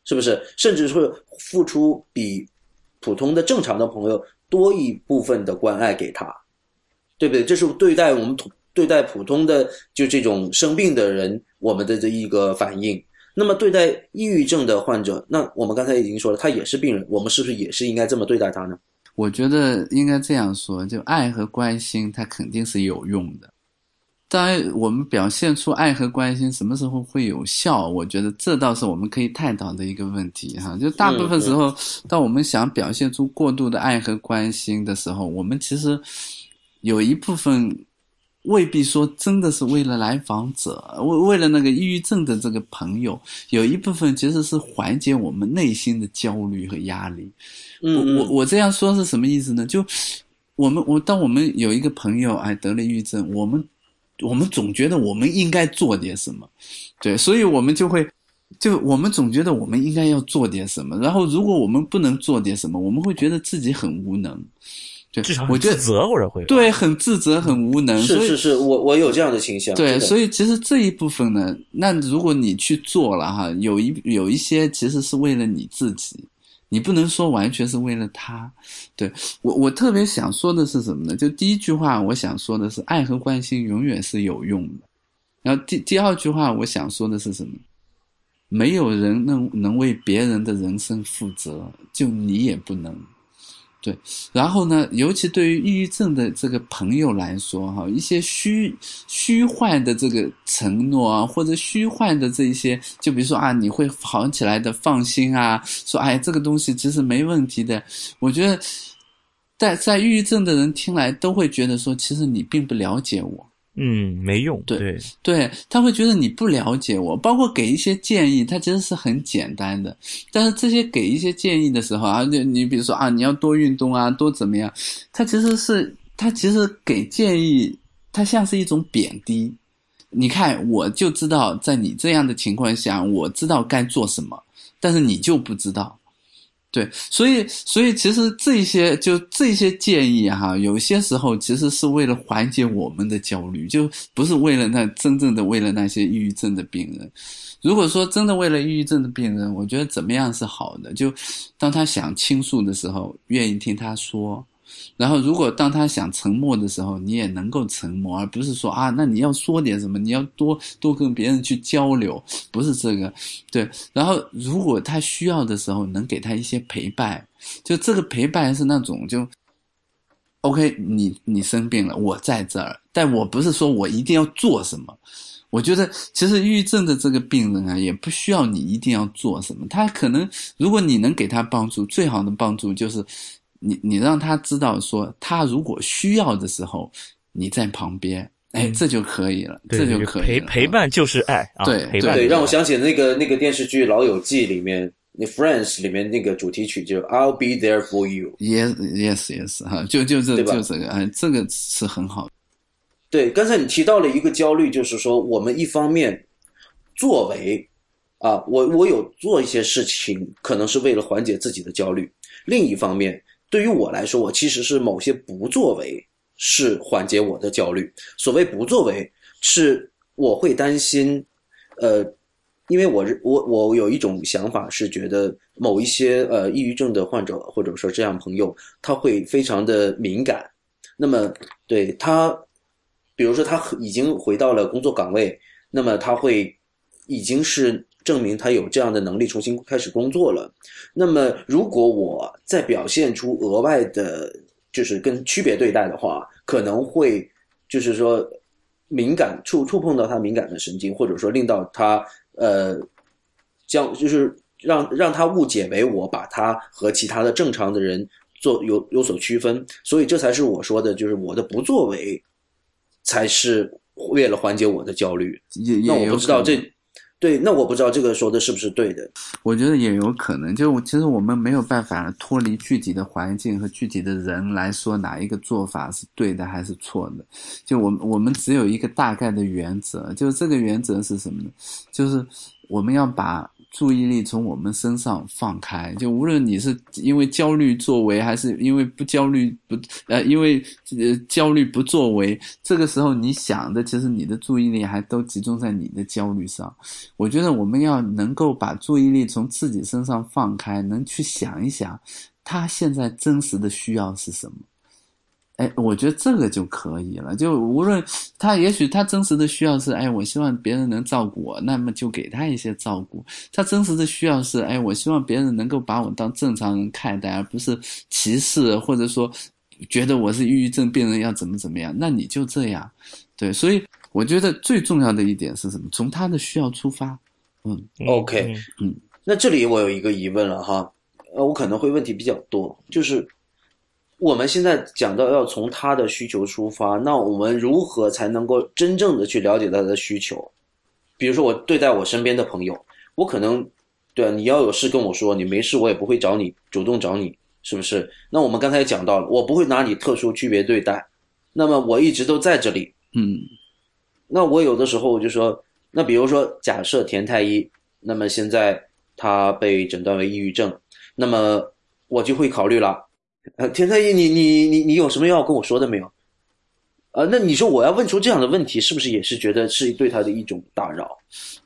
是不是？甚至会付出比普通的正常的朋友多一部分的关爱给他，对不对？这是对待我们对待普通的就这种生病的人我们的这一个反应。那么对待抑郁症的患者，那我们刚才已经说了，他也是病人，我们是不是也是应该这么对待他呢？我觉得应该这样说，就爱和关心，它肯定是有用的。当然，我们表现出爱和关心，什么时候会有效？我觉得这倒是我们可以探讨的一个问题哈。就大部分时候，当我们想表现出过度的爱和关心的时候，我们其实有一部分。未必说真的是为了来访者，为为了那个抑郁症的这个朋友，有一部分其实是缓解我们内心的焦虑和压力。嗯，我我这样说是什么意思呢？就我们我当我们有一个朋友哎得了抑郁症，我们我们总觉得我们应该做点什么，对，所以我们就会就我们总觉得我们应该要做点什么，然后如果我们不能做点什么，我们会觉得自己很无能。对，至少我觉得自责或者会对，很自责，很无能。是是是，我我有这样的倾向。对，所以其实这一部分呢，那如果你去做了哈，有一有一些其实是为了你自己，你不能说完全是为了他。对我我特别想说的是什么呢？就第一句话，我想说的是，爱和关心永远是有用的。然后第第二句话，我想说的是什么？没有人能能为别人的人生负责，就你也不能。对，然后呢？尤其对于抑郁症的这个朋友来说，哈，一些虚虚幻的这个承诺啊，或者虚幻的这一些，就比如说啊，你会好起来的，放心啊，说哎，这个东西其实没问题的。我觉得，在在抑郁症的人听来，都会觉得说，其实你并不了解我。嗯，没用。对对，他会觉得你不了解我，包括给一些建议，他其实是很简单的。但是这些给一些建议的时候啊，你你比如说啊，你要多运动啊，多怎么样？他其实是他其实给建议，他像是一种贬低。你看，我就知道在你这样的情况下，我知道该做什么，但是你就不知道。对，所以，所以其实这些就这些建议哈，有些时候其实是为了缓解我们的焦虑，就不是为了那真正的为了那些抑郁症的病人。如果说真的为了抑郁症的病人，我觉得怎么样是好的？就当他想倾诉的时候，愿意听他说。然后，如果当他想沉默的时候，你也能够沉默，而不是说啊，那你要说点什么，你要多多跟别人去交流，不是这个，对。然后，如果他需要的时候，能给他一些陪伴，就这个陪伴是那种就，OK，你你生病了，我在这儿，但我不是说我一定要做什么。我觉得其实抑郁症的这个病人啊，也不需要你一定要做什么，他可能如果你能给他帮助，最好的帮助就是。你你让他知道说，他如果需要的时候，你在旁边，哎，这就可以了，对这就可以陪了陪伴就是爱啊，对对，陪伴对让我想起那个那个电视剧《老友记》里面，那 Friends 里面那个主题曲就是 I'll be there for you。Yes, yes, yes，哈，就就这就这个，哎，这个是很好。对，刚才你提到了一个焦虑，就是说我们一方面作为啊，我我有做一些事情，可能是为了缓解自己的焦虑；另一方面，对于我来说，我其实是某些不作为是缓解我的焦虑。所谓不作为，是我会担心，呃，因为我我我有一种想法是觉得某一些呃抑郁症的患者或者说这样朋友，他会非常的敏感。那么对他，比如说他已经回到了工作岗位，那么他会已经是证明他有这样的能力重新开始工作了。那么如果我再表现出额外的，就是跟区别对待的话，可能会就是说敏感触触碰到他敏感的神经，或者说令到他呃将就是让让他误解为我把他和其他的正常的人做有有所区分，所以这才是我说的，就是我的不作为才是为了缓解我的焦虑。也那我不知道这对，那我不知道这个说的是不是对的。我觉得也有可能，就其实我们没有办法脱离具体的环境和具体的人来说哪一个做法是对的还是错的。就我们我们只有一个大概的原则，就是这个原则是什么呢？就是我们要把注意力从我们身上放开。就无论你是因为焦虑作为，还是因为不焦虑不呃因为呃焦虑不作为，这个时候你想的其实你的注意力还都集中在你的焦虑上。我觉得我们要能够把注意力从自己身上放开，能去想一想，他现在真实的需要是什么。哎，我觉得这个就可以了。就无论他，也许他真实的需要是，哎，我希望别人能照顾我，那么就给他一些照顾。他真实的需要是，哎，我希望别人能够把我当正常人看待，而不是歧视，或者说觉得我是抑郁症病人要怎么怎么样。那你就这样，对。所以我觉得最重要的一点是什么？从他的需要出发。嗯，OK 嗯那这里我有一个疑问了哈，呃，我可能会问题比较多，就是我们现在讲到要从他的需求出发，那我们如何才能够真正的去了解他的需求？比如说我对待我身边的朋友，我可能对啊，你要有事跟我说，你没事我也不会找你，主动找你，是不是？那我们刚才也讲到了，我不会拿你特殊区别对待，那么我一直都在这里，嗯那我有的时候我就说，那比如说，假设田太医，那么现在他被诊断为抑郁症，那么我就会考虑了，呃，田太医，你你你你有什么要跟我说的没有？呃，那你说我要问出这样的问题，是不是也是觉得是对他的一种打扰？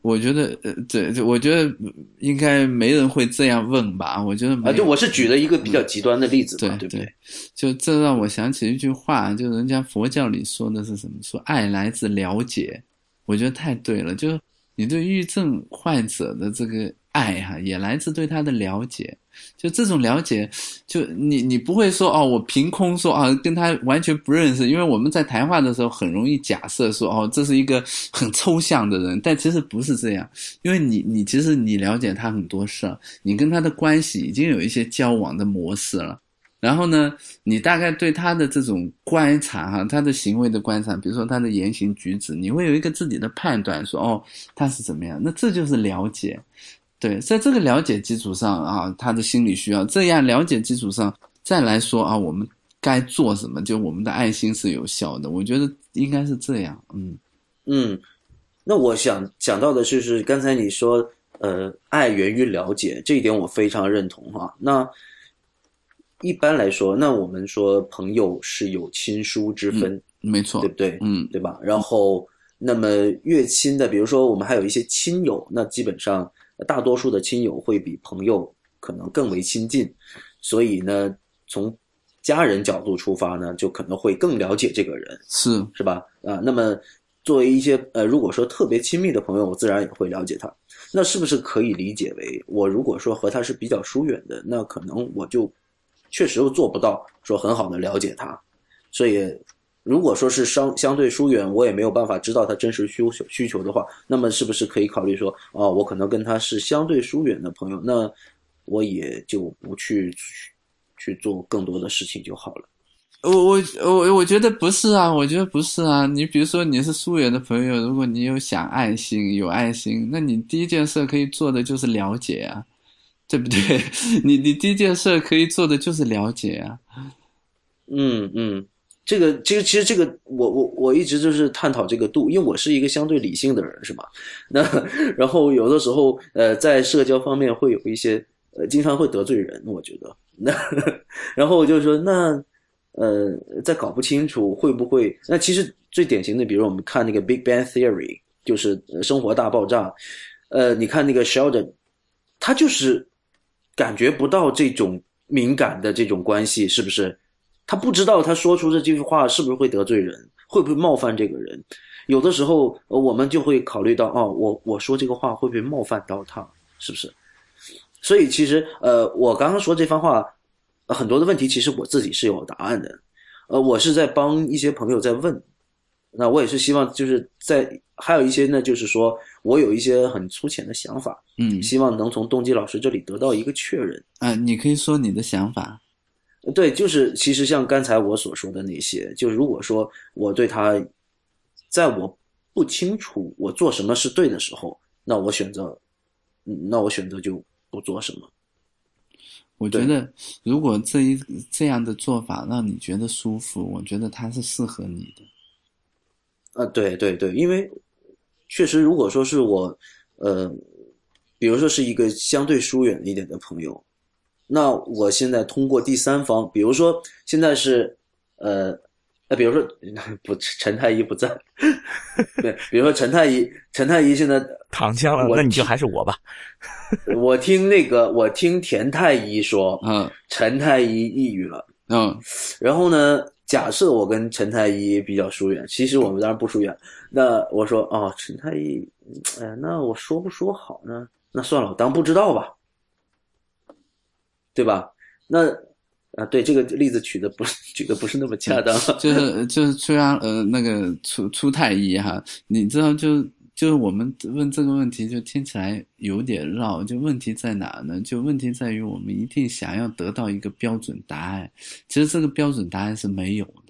我觉得，呃，这这，我觉得应该没人会这样问吧？我觉得没啊，就我是举了一个比较极端的例子嘛，对对不对？就这让我想起一句话，就人家佛教里说的是什么？说爱来自了解，我觉得太对了。就你对抑郁症患者的这个爱哈、也来自对他的了解。就这种了解，就你你不会说哦，我凭空说啊，跟他完全不认识，因为我们在谈话的时候很容易假设说哦，这是一个很抽象的人，但其实不是这样，因为你你其实你了解他很多事儿，你跟他的关系已经有一些交往的模式了。然后呢，你大概对他的这种观察哈，他的行为的观察，比如说他的言行举止，你会有一个自己的判断，说哦，他是怎么样？那这就是了解。对，在这个了解基础上啊，他的心理需要，这样了解基础上再来说啊，我们该做什么？就我们的爱心是有效的，我觉得应该是这样。嗯嗯，那我想讲到的就是刚才你说，呃，爱源于了解，这一点我非常认同哈。那一般来说，那我们说朋友是有亲疏之分，没错对，不对？嗯对吧？然后，那么越亲的，比如说我们还有一些亲友，那基本上大多数的亲友会比朋友可能更为亲近，所以呢，从家人角度出发呢，就可能会更了解这个人。是是吧？啊，那么作为一些呃，如果说特别亲密的朋友，我自然也会了解他。那是不是可以理解为，我如果说和他是比较疏远的，那可能我就确实做不到说很好的了解他。所以，如果说是相相对疏远，我也没有办法知道他真实需求需求的话，那么是不是可以考虑说，哦，我可能跟他是相对疏远的朋友，那我也就不去去去做更多的事情就好了。我我我我觉得不是啊，我觉得不是啊。你比如说你是疏远的朋友，如果你有想爱心、有爱心，那你第一件事可以做的就是了解啊，对不对？你你第一件事可以做的就是了解啊。嗯嗯，这个其实其实这个我我我一直就是探讨这个度，因为我是一个相对理性的人，是吧？那然后有的时候呃，在社交方面会有一些呃，经常会得罪人，我觉得 那然后我就说那。呃，在搞不清楚会不会？那其实最典型的，比如我们看那个《Big Bang Theory》，就是《生活大爆炸》。呃，你看那个 Sheldon，他就是感觉不到这种敏感的这种关系，是不是？他不知道他说出这句话是不是会得罪人，会不会冒犯这个人？有的时候，我们就会考虑到，哦，我我说这个话会不会冒犯到他，是不是？所以其实，呃，我刚刚说这番话。很多的问题其实我自己是有答案的，呃，我是在帮一些朋友在问，那我也是希望就是在还有一些呢，就是说我有一些很粗浅的想法，嗯，希望能从动机老师这里得到一个确认。啊，你可以说你的想法。对，就是其实像刚才我所说的那些，就如果说我对他，在我不清楚我做什么是对的时候，那我选择，那我选择就不做什么。我觉得，如果这一这样的做法让你觉得舒服，我觉得它是适合你的。啊，对对对，因为确实，如果说是我，呃，比如说是一个相对疏远一点的朋友，那我现在通过第三方，比如说现在是，呃。那比如说，不，陈太医不在。对，比如说陈太医，陈太医现在躺枪了，那你就还是我吧。我听那个，我听田太医说，嗯，陈太医抑郁了，嗯，然后呢，假设我跟陈太医比较疏远，其实我们当然不疏远。那我说，哦，陈太医，哎，那我说不说好呢？那算了，我当不知道吧，对吧？那。啊，对这个例子举的不是举的不是那么恰当，就是就是虽然呃那个出出太医哈，你知道就就是我们问这个问题就听起来有点绕，就问题在哪呢？就问题在于我们一定想要得到一个标准答案，其实这个标准答案是没有的。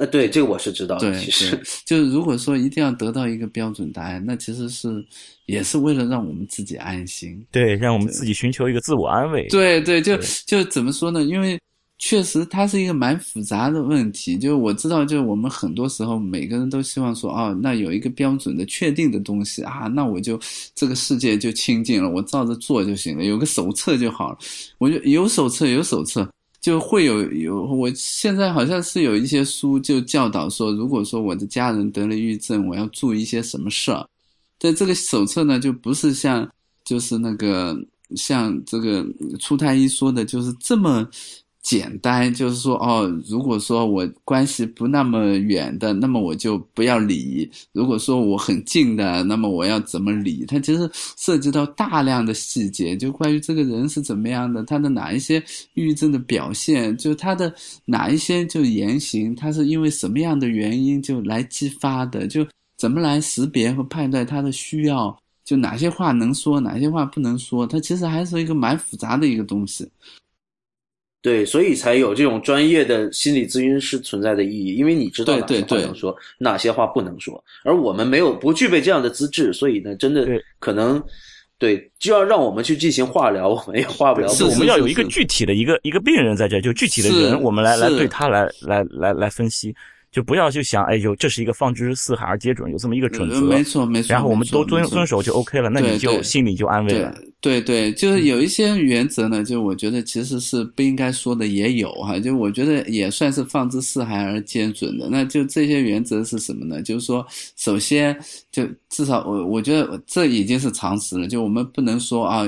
呃，对，这个我是知道的。对，其实就是如果说一定要得到一个标准答案，那其实是也是为了让我们自己安心，对，让我们自己寻求一个自我安慰。对对，就就怎么说呢？因为。确实，它是一个蛮复杂的问题。就我知道，就我们很多时候每个人都希望说，哦，那有一个标准的、确定的东西啊，那我就这个世界就清净了，我照着做就行了，有个手册就好了。我就有手册，有手册就会有有。我现在好像是有一些书就教导说，如果说我的家人得了抑郁症，我要注意一些什么事儿。在这个手册呢，就不是像就是那个像这个初太医说的，就是这么。简单就是说，哦，如果说我关系不那么远的，那么我就不要理；如果说我很近的，那么我要怎么理？它其实涉及到大量的细节，就关于这个人是怎么样的，他的哪一些抑郁症的表现，就他的哪一些就言行，他是因为什么样的原因就来激发的，就怎么来识别和判断他的需要，就哪些话能说，哪些话不能说，它其实还是一个蛮复杂的一个东西。对，所以才有这种专业的心理咨询师存在的意义，因为你知道哪些话能说，哪些话不能说，而我们没有不具备这样的资质，所以呢，真的可能，对，就要让我们去进行化疗，我们也化不了。是，我们要有一个具体的一个一个病人在这，就具体的人，我们来来对他来来来来分析。就不要就想，哎呦，这是一个放之四海而皆准，有这么一个准则，没错没错。然后我们都遵遵守就 OK 了，那你就心里就安慰了。对对，就是有一些原则呢，就我觉得其实是不应该说的也有哈，就我觉得也算是放之四海而皆准的。那就这些原则是什么呢？就是说，首先就至少我我觉得这已经是常识了，就我们不能说啊，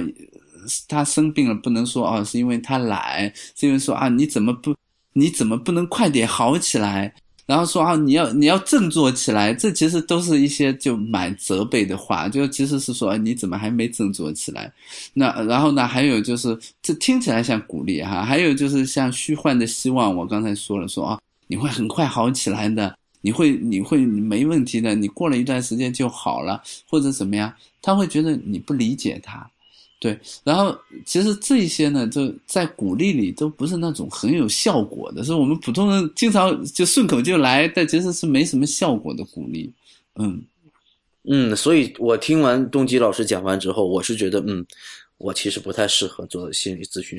他生病了不能说啊是因为他懒，是因为说啊你怎么不你怎么不能快点好起来？然后说啊，你要你要振作起来，这其实都是一些就蛮责备的话，就其实是说你怎么还没振作起来？那然后呢，还有就是这听起来像鼓励哈，还有就是像虚幻的希望。我刚才说了，说啊，你会很快好起来的，你会你会没问题的，你过了一段时间就好了，或者怎么样？他会觉得你不理解他。对，然后其实这一些呢，就在鼓励里都不是那种很有效果的，是我们普通人经常就顺口就来，但其实是没什么效果的鼓励。嗯嗯，所以我听完东基老师讲完之后，我是觉得，嗯，我其实不太适合做心理咨询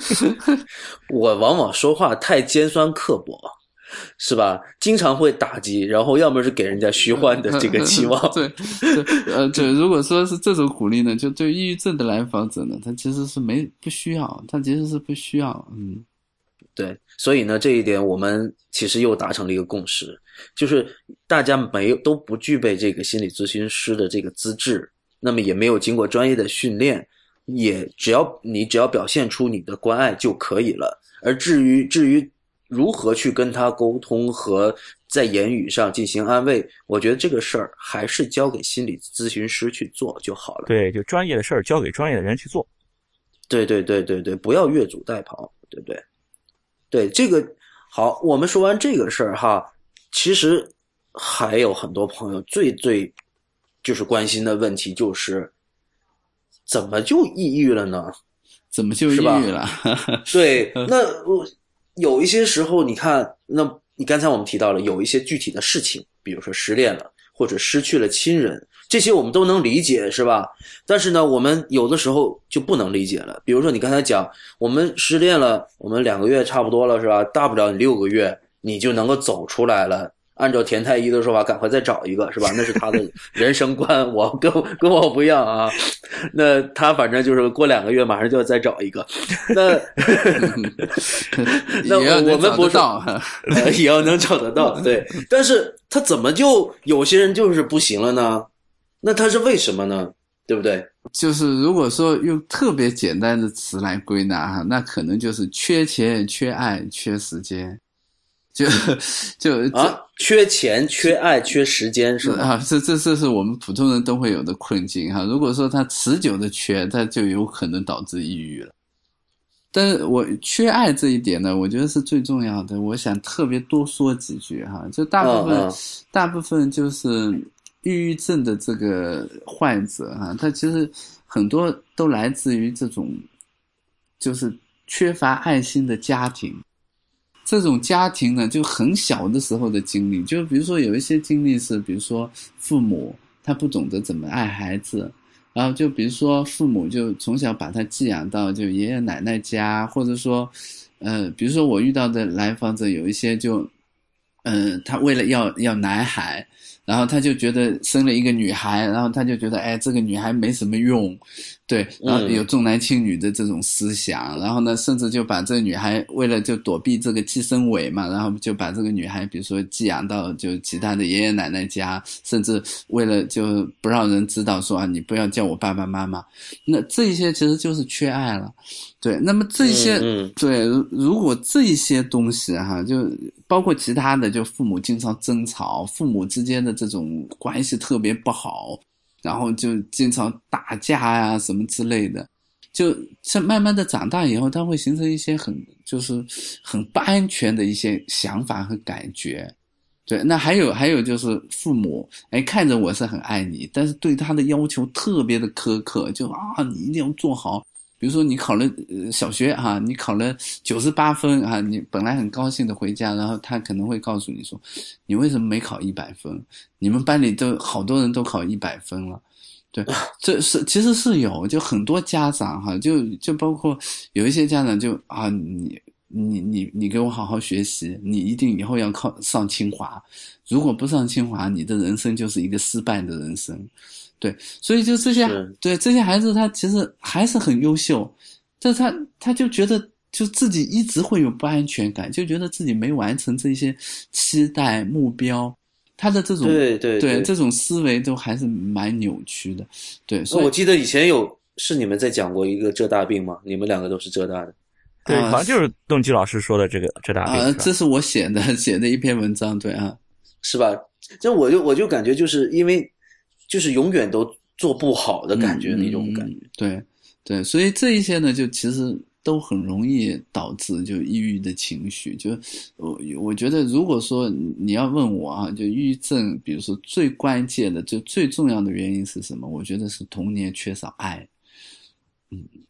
师，我往往说话太尖酸刻薄。是吧？经常会打击，然后要么是给人家虚幻的这个期望。对，呃，对。如果说是这种鼓励呢，就对抑郁症的来访者呢，他其实是没不需要，他其实是不需要。嗯，对。所以呢，这一点我们其实又达成了一个共识，就是大家没有都不具备这个心理咨询师的这个资质，那么也没有经过专业的训练，也只要你只要表现出你的关爱就可以了。而至于至于。如何去跟他沟通和在言语上进行安慰？我觉得这个事儿还是交给心理咨询师去做就好了。对，就专业的事儿交给专业的人去做。对对对对对，不要越俎代庖，对不对？对这个好，我们说完这个事儿哈，其实还有很多朋友最最就是关心的问题就是，怎么就抑郁了呢？怎么就抑郁了？对，那我。有一些时候，你看，那你刚才我们提到了有一些具体的事情，比如说失恋了，或者失去了亲人，这些我们都能理解，是吧？但是呢，我们有的时候就不能理解了。比如说你刚才讲，我们失恋了，我们两个月差不多了，是吧？大不了你六个月，你就能够走出来了。按照田太医的说法，赶快再找一个，是吧？那是他的人生观，我跟跟我不一样啊。那他反正就是过两个月，马上就要再找一个。那 那我们不到，也要能找得到。对，但是他怎么就有些人就是不行了呢？那他是为什么呢？对不对？就是如果说用特别简单的词来归纳哈，那可能就是缺钱、缺爱、缺时间。就就啊，缺钱、缺爱、缺时间，是吧？啊，这这这是我们普通人都会有的困境哈。如果说他持久的缺，他就有可能导致抑郁了。但是我缺爱这一点呢，我觉得是最重要的。我想特别多说几句哈。就大部分大部分就是抑郁症的这个患者哈，他其实很多都来自于这种就是缺乏爱心的家庭。这种家庭呢，就很小的时候的经历，就比如说有一些经历是，比如说父母他不懂得怎么爱孩子，然后就比如说父母就从小把他寄养到就爷爷奶奶家，或者说，呃，比如说我遇到的来访者有一些就，嗯，他为了要要男孩。然后他就觉得生了一个女孩，然后他就觉得，哎，这个女孩没什么用，对，然后有重男轻女的这种思想，然后呢，甚至就把这个女孩为了就躲避这个寄生委嘛，然后就把这个女孩，比如说寄养到就其他的爷爷奶奶家，甚至为了就不让人知道说啊，你不要叫我爸爸妈妈，那这些其实就是缺爱了。对，那么这些对，如果这些东西哈，就包括其他的，就父母经常争吵，父母之间的这种关系特别不好，然后就经常打架呀什么之类的，就这慢慢的长大以后，他会形成一些很就是很不安全的一些想法和感觉。对，那还有还有就是父母，哎，看着我是很爱你，但是对他的要求特别的苛刻，就啊，你一定要做好。比如说你考了呃小学哈，你考了九十八分啊，你本来很高兴的回家，然后他可能会告诉你说，你为什么没考一百分？你们班里都好多人都考一百分了，对，这是其实是有，就很多家长哈，就就包括有一些家长就啊，你你你你给我好好学习，你一定以后要考上清华，如果不上清华，你的人生就是一个失败的人生。对，所以就这些，对这些孩子，他其实还是很优秀，但他他就觉得，就自己一直会有不安全感，就觉得自己没完成这些期待目标，他的这种对对对这种思维都还是蛮扭曲的。对，所以我记得以前有是你们在讲过一个浙大病吗？你们两个都是浙大的，对，好像就是邓基老师说的这个浙大病。啊，这是我写的 写的一篇文章，对啊，是吧？这我就我就感觉就是因为。就是永远都做不好的感觉，那种感觉。对，对，所以这一些呢，就其实都很容易导致就抑郁的情绪。就我我觉得，如果说你要问我啊，就抑郁症，比如说最关键的、就最重要的原因是什么？我觉得是童年缺少爱。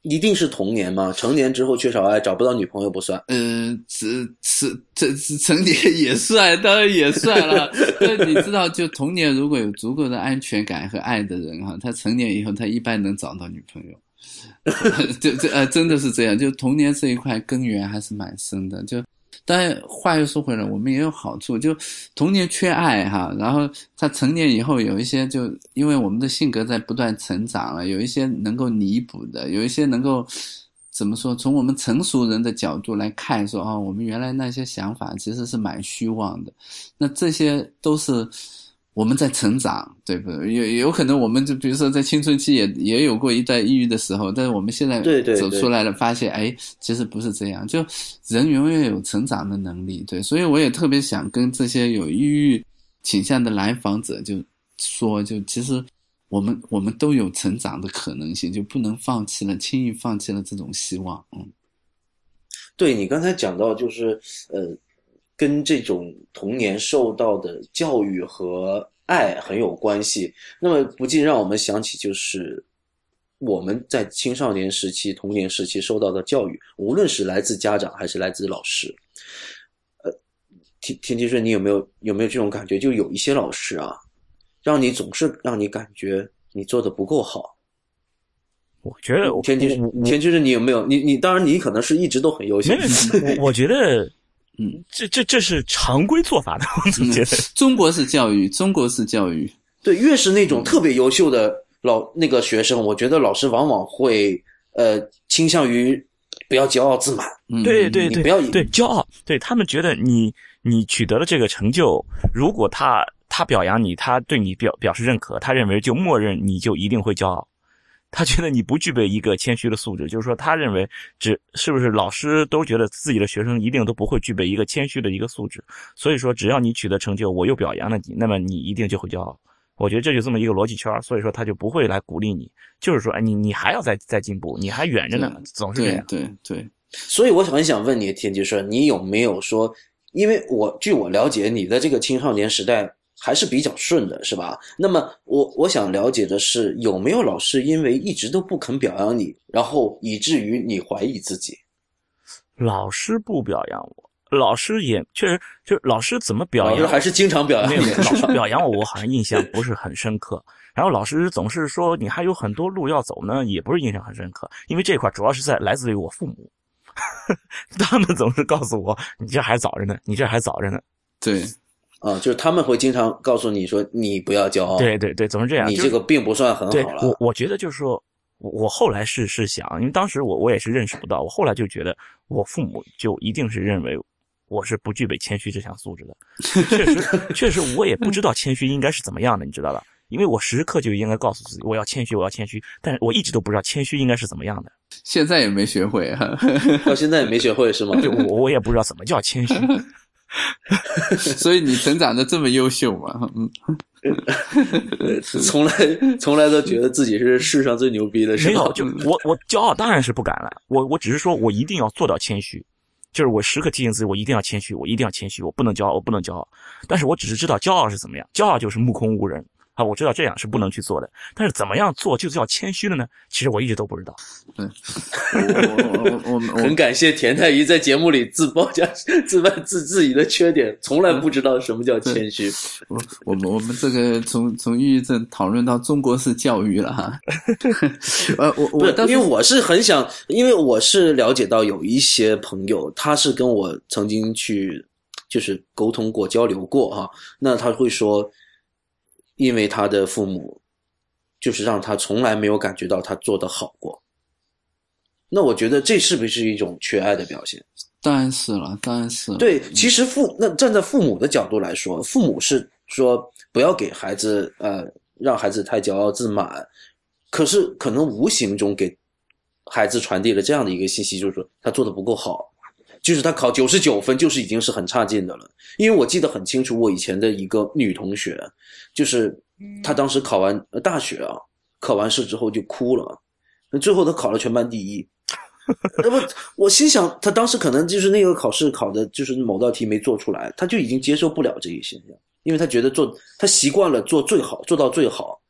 一定是童年吗？成年之后缺少爱，找不到女朋友不算。嗯，是是这是成年也算，当然也算了。但你知道，就童年如果有足够的安全感和爱的人哈，他成年以后他一般能找到女朋友。这这呃，真的是这样。就童年这一块根源还是蛮深的。就。但话又说回来，我们也有好处，就童年缺爱哈，然后他成年以后有一些，就因为我们的性格在不断成长了，有一些能够弥补的，有一些能够怎么说？从我们成熟人的角度来看，说啊，我们原来那些想法其实是蛮虚妄的，那这些都是。我们在成长，对不对？有有可能，我们就比如说在青春期也也有过一段抑郁的时候，但是我们现在走出来了，发现哎，其实不是这样。就人永远有成长的能力，对。所以我也特别想跟这些有抑郁倾向的来访者就说，就其实我们我们都有成长的可能性，就不能放弃了，轻易放弃了这种希望。嗯，对你刚才讲到，就是呃。跟这种童年受到的教育和爱很有关系，那么不禁让我们想起，就是我们在青少年时期、童年时期受到的教育，无论是来自家长还是来自老师，呃，田田吉顺，你有没有有没有这种感觉？就有一些老师啊，让你总是让你感觉你做的不够好。我觉得田吉田吉顺，你有没有？你你当然你可能是一直都很优秀，我我觉得。嗯，这这这是常规做法的，我总觉得。中国式教育，中国式教育，对，越是那种特别优秀的老那个学生，我觉得老师往往会呃倾向于不要骄傲自满，对对对，不要对骄傲，对他们觉得你你取得了这个成就，如果他他表扬你，他对你表表示认可，他认为就默认你就一定会骄傲。他觉得你不具备一个谦虚的素质，就是说，他认为只是不是老师都觉得自己的学生一定都不会具备一个谦虚的一个素质，所以说，只要你取得成就，我又表扬了你，那么你一定就会骄傲。我觉得这就这么一个逻辑圈，所以说他就不会来鼓励你，就是说，哎，你你还要再再进步，你还远着呢，总是这样。对对。所以我很想问你，田吉顺，你有没有说，因为我据我了解，你的这个青少年时代。还是比较顺的，是吧？那么我我想了解的是，有没有老师因为一直都不肯表扬你，然后以至于你怀疑自己？老师不表扬我，老师也确实就老师怎么表扬，还是经常表扬你。老 师表扬我，我好像印象不是很深刻。然后老师总是说你还有很多路要走呢，也不是印象很深刻。因为这块主要是在来自于我父母，他们总是告诉我你这还早着呢，你这还早着呢。对。啊，就是他们会经常告诉你说，你不要骄傲。对对对，总是这样。你这个并不算很好了。我我觉得就是说，我我后来是是想，因为当时我我也是认识不到，我后来就觉得，我父母就一定是认为我是不具备谦虚这项素质的。确 实确实，我也不知道谦虚应该是怎么样的，你知道吧？因为我时刻就应该告诉自己，我要谦虚，我要谦虚。但是我一直都不知道谦虚应该是怎么样的。现在也没学会啊，到现在也没学会是吗？就我我也不知道怎么叫谦虚。所以你成长的这么优秀嘛？嗯，从来从来都觉得自己是世上最牛逼的。没有，就我我骄傲当然是不敢了。我我只是说我一定要做到谦虚，就是我时刻提醒自己，我一定要谦虚，我一定要谦虚，我不能骄傲，我不能骄傲。但是我只是知道骄傲是怎么样，骄傲就是目空无人。啊，我知道这样是不能去做的，但是怎么样做就是要谦虚了呢？其实我一直都不知道。嗯，我我我我 很感谢田太医在节目里自曝加自曝自自己的缺点，从来不知道什么叫谦虚。我我们我们这个从从抑郁症讨论到中国式教育了哈。呃，我我因为我是很想，因为我是了解到有一些朋友，他是跟我曾经去就是沟通过交流过哈，那他会说。因为他的父母，就是让他从来没有感觉到他做的好过。那我觉得这是不是一种缺爱的表现？当然是了，当然是。对，其实父那站在父母的角度来说，父母是说不要给孩子呃让孩子太骄傲自满，可是可能无形中给孩子传递了这样的一个信息，就是说他做的不够好。就是他考九十九分，就是已经是很差劲的了。因为我记得很清楚，我以前的一个女同学，就是她当时考完大学啊，考完试之后就哭了。那最后她考了全班第一。那么我心想，她当时可能就是那个考试考的就是某道题没做出来，她就已经接受不了这一现象，因为她觉得做她习惯了做最好，做到最好。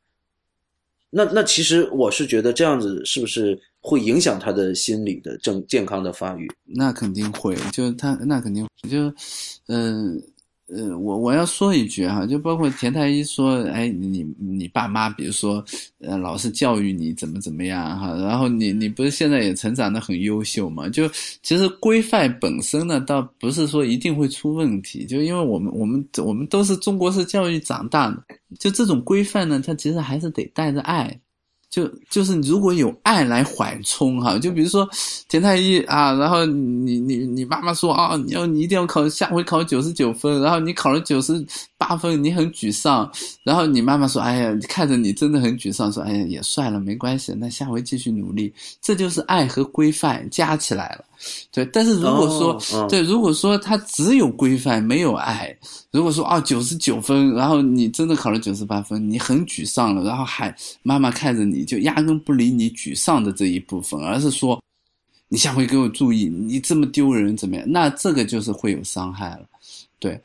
那那其实我是觉得这样子是不是会影响他的心理的正健康的发育。那肯定会，就他那肯定就，嗯。呃，我我要说一句哈，就包括田太医说，哎，你你爸妈，比如说，呃，老是教育你怎么怎么样哈，然后你你不是现在也成长的很优秀嘛？就其实规范本身呢，倒不是说一定会出问题，就因为我们我们我们都是中国式教育长大的，就这种规范呢，它其实还是得带着爱。就就是如果有爱来缓冲哈，就比如说田太医啊，然后你你你妈妈说啊，你要你一定要考下回考九十九分，然后你考了九十八分，你很沮丧，然后你妈妈说，哎呀，看着你真的很沮丧，说，哎呀，也算了，没关系，那下回继续努力，这就是爱和规范加起来了。对，但是如果说对，如果说他只有规范没有爱，如果说啊九十九分，然后你真的考了九十八分，你很沮丧了，然后还妈妈看着你就压根不理你沮丧的这一部分，而是说你下回给我注意，你这么丢人怎么样？那这个就是会有伤害了。对，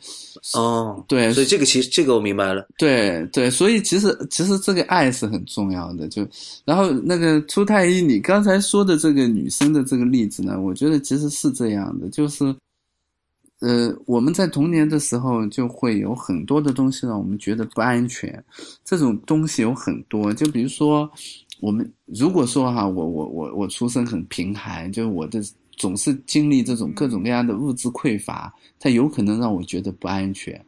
哦，对，所以这个其实这个我明白了。对对，所以其实其实这个爱是很重要的。就然后那个初太医，你刚才说的这个女生的这个例子呢，我觉得其实是这样的，就是呃，我们在童年的时候就会有很多的东西让我们觉得不安全，这种东西有很多，就比如说我们如果说哈，我我我我出生很贫寒，就是我的。总是经历这种各种各样的物质匮乏，它有可能让我觉得不安全。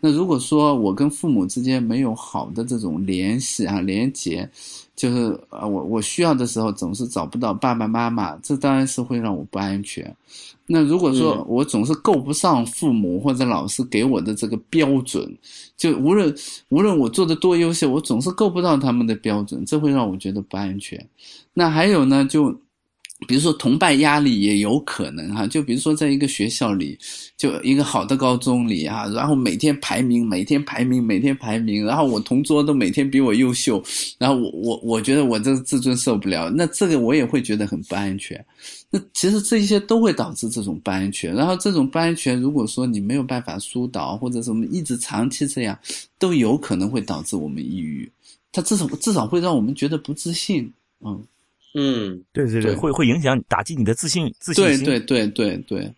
那如果说我跟父母之间没有好的这种联系啊、连结，就是啊，我我需要的时候总是找不到爸爸妈妈，这当然是会让我不安全。那如果说我总是够不上父母或者老师给我的这个标准，就无论无论我做的多优秀，我总是够不到他们的标准，这会让我觉得不安全。那还有呢，就。比如说同伴压力也有可能哈，就比如说在一个学校里，就一个好的高中里哈，然后每天排名，每天排名，每天排名，然后我同桌都每天比我优秀，然后我我我觉得我这个自尊受不了，那这个我也会觉得很不安全。那其实这些都会导致这种不安全，然后这种不安全，如果说你没有办法疏导，或者什么一直长期这样，都有可能会导致我们抑郁。它至少至少会让我们觉得不自信，嗯。嗯，对对对，会会影响打击你的自信自信心。对对对对对，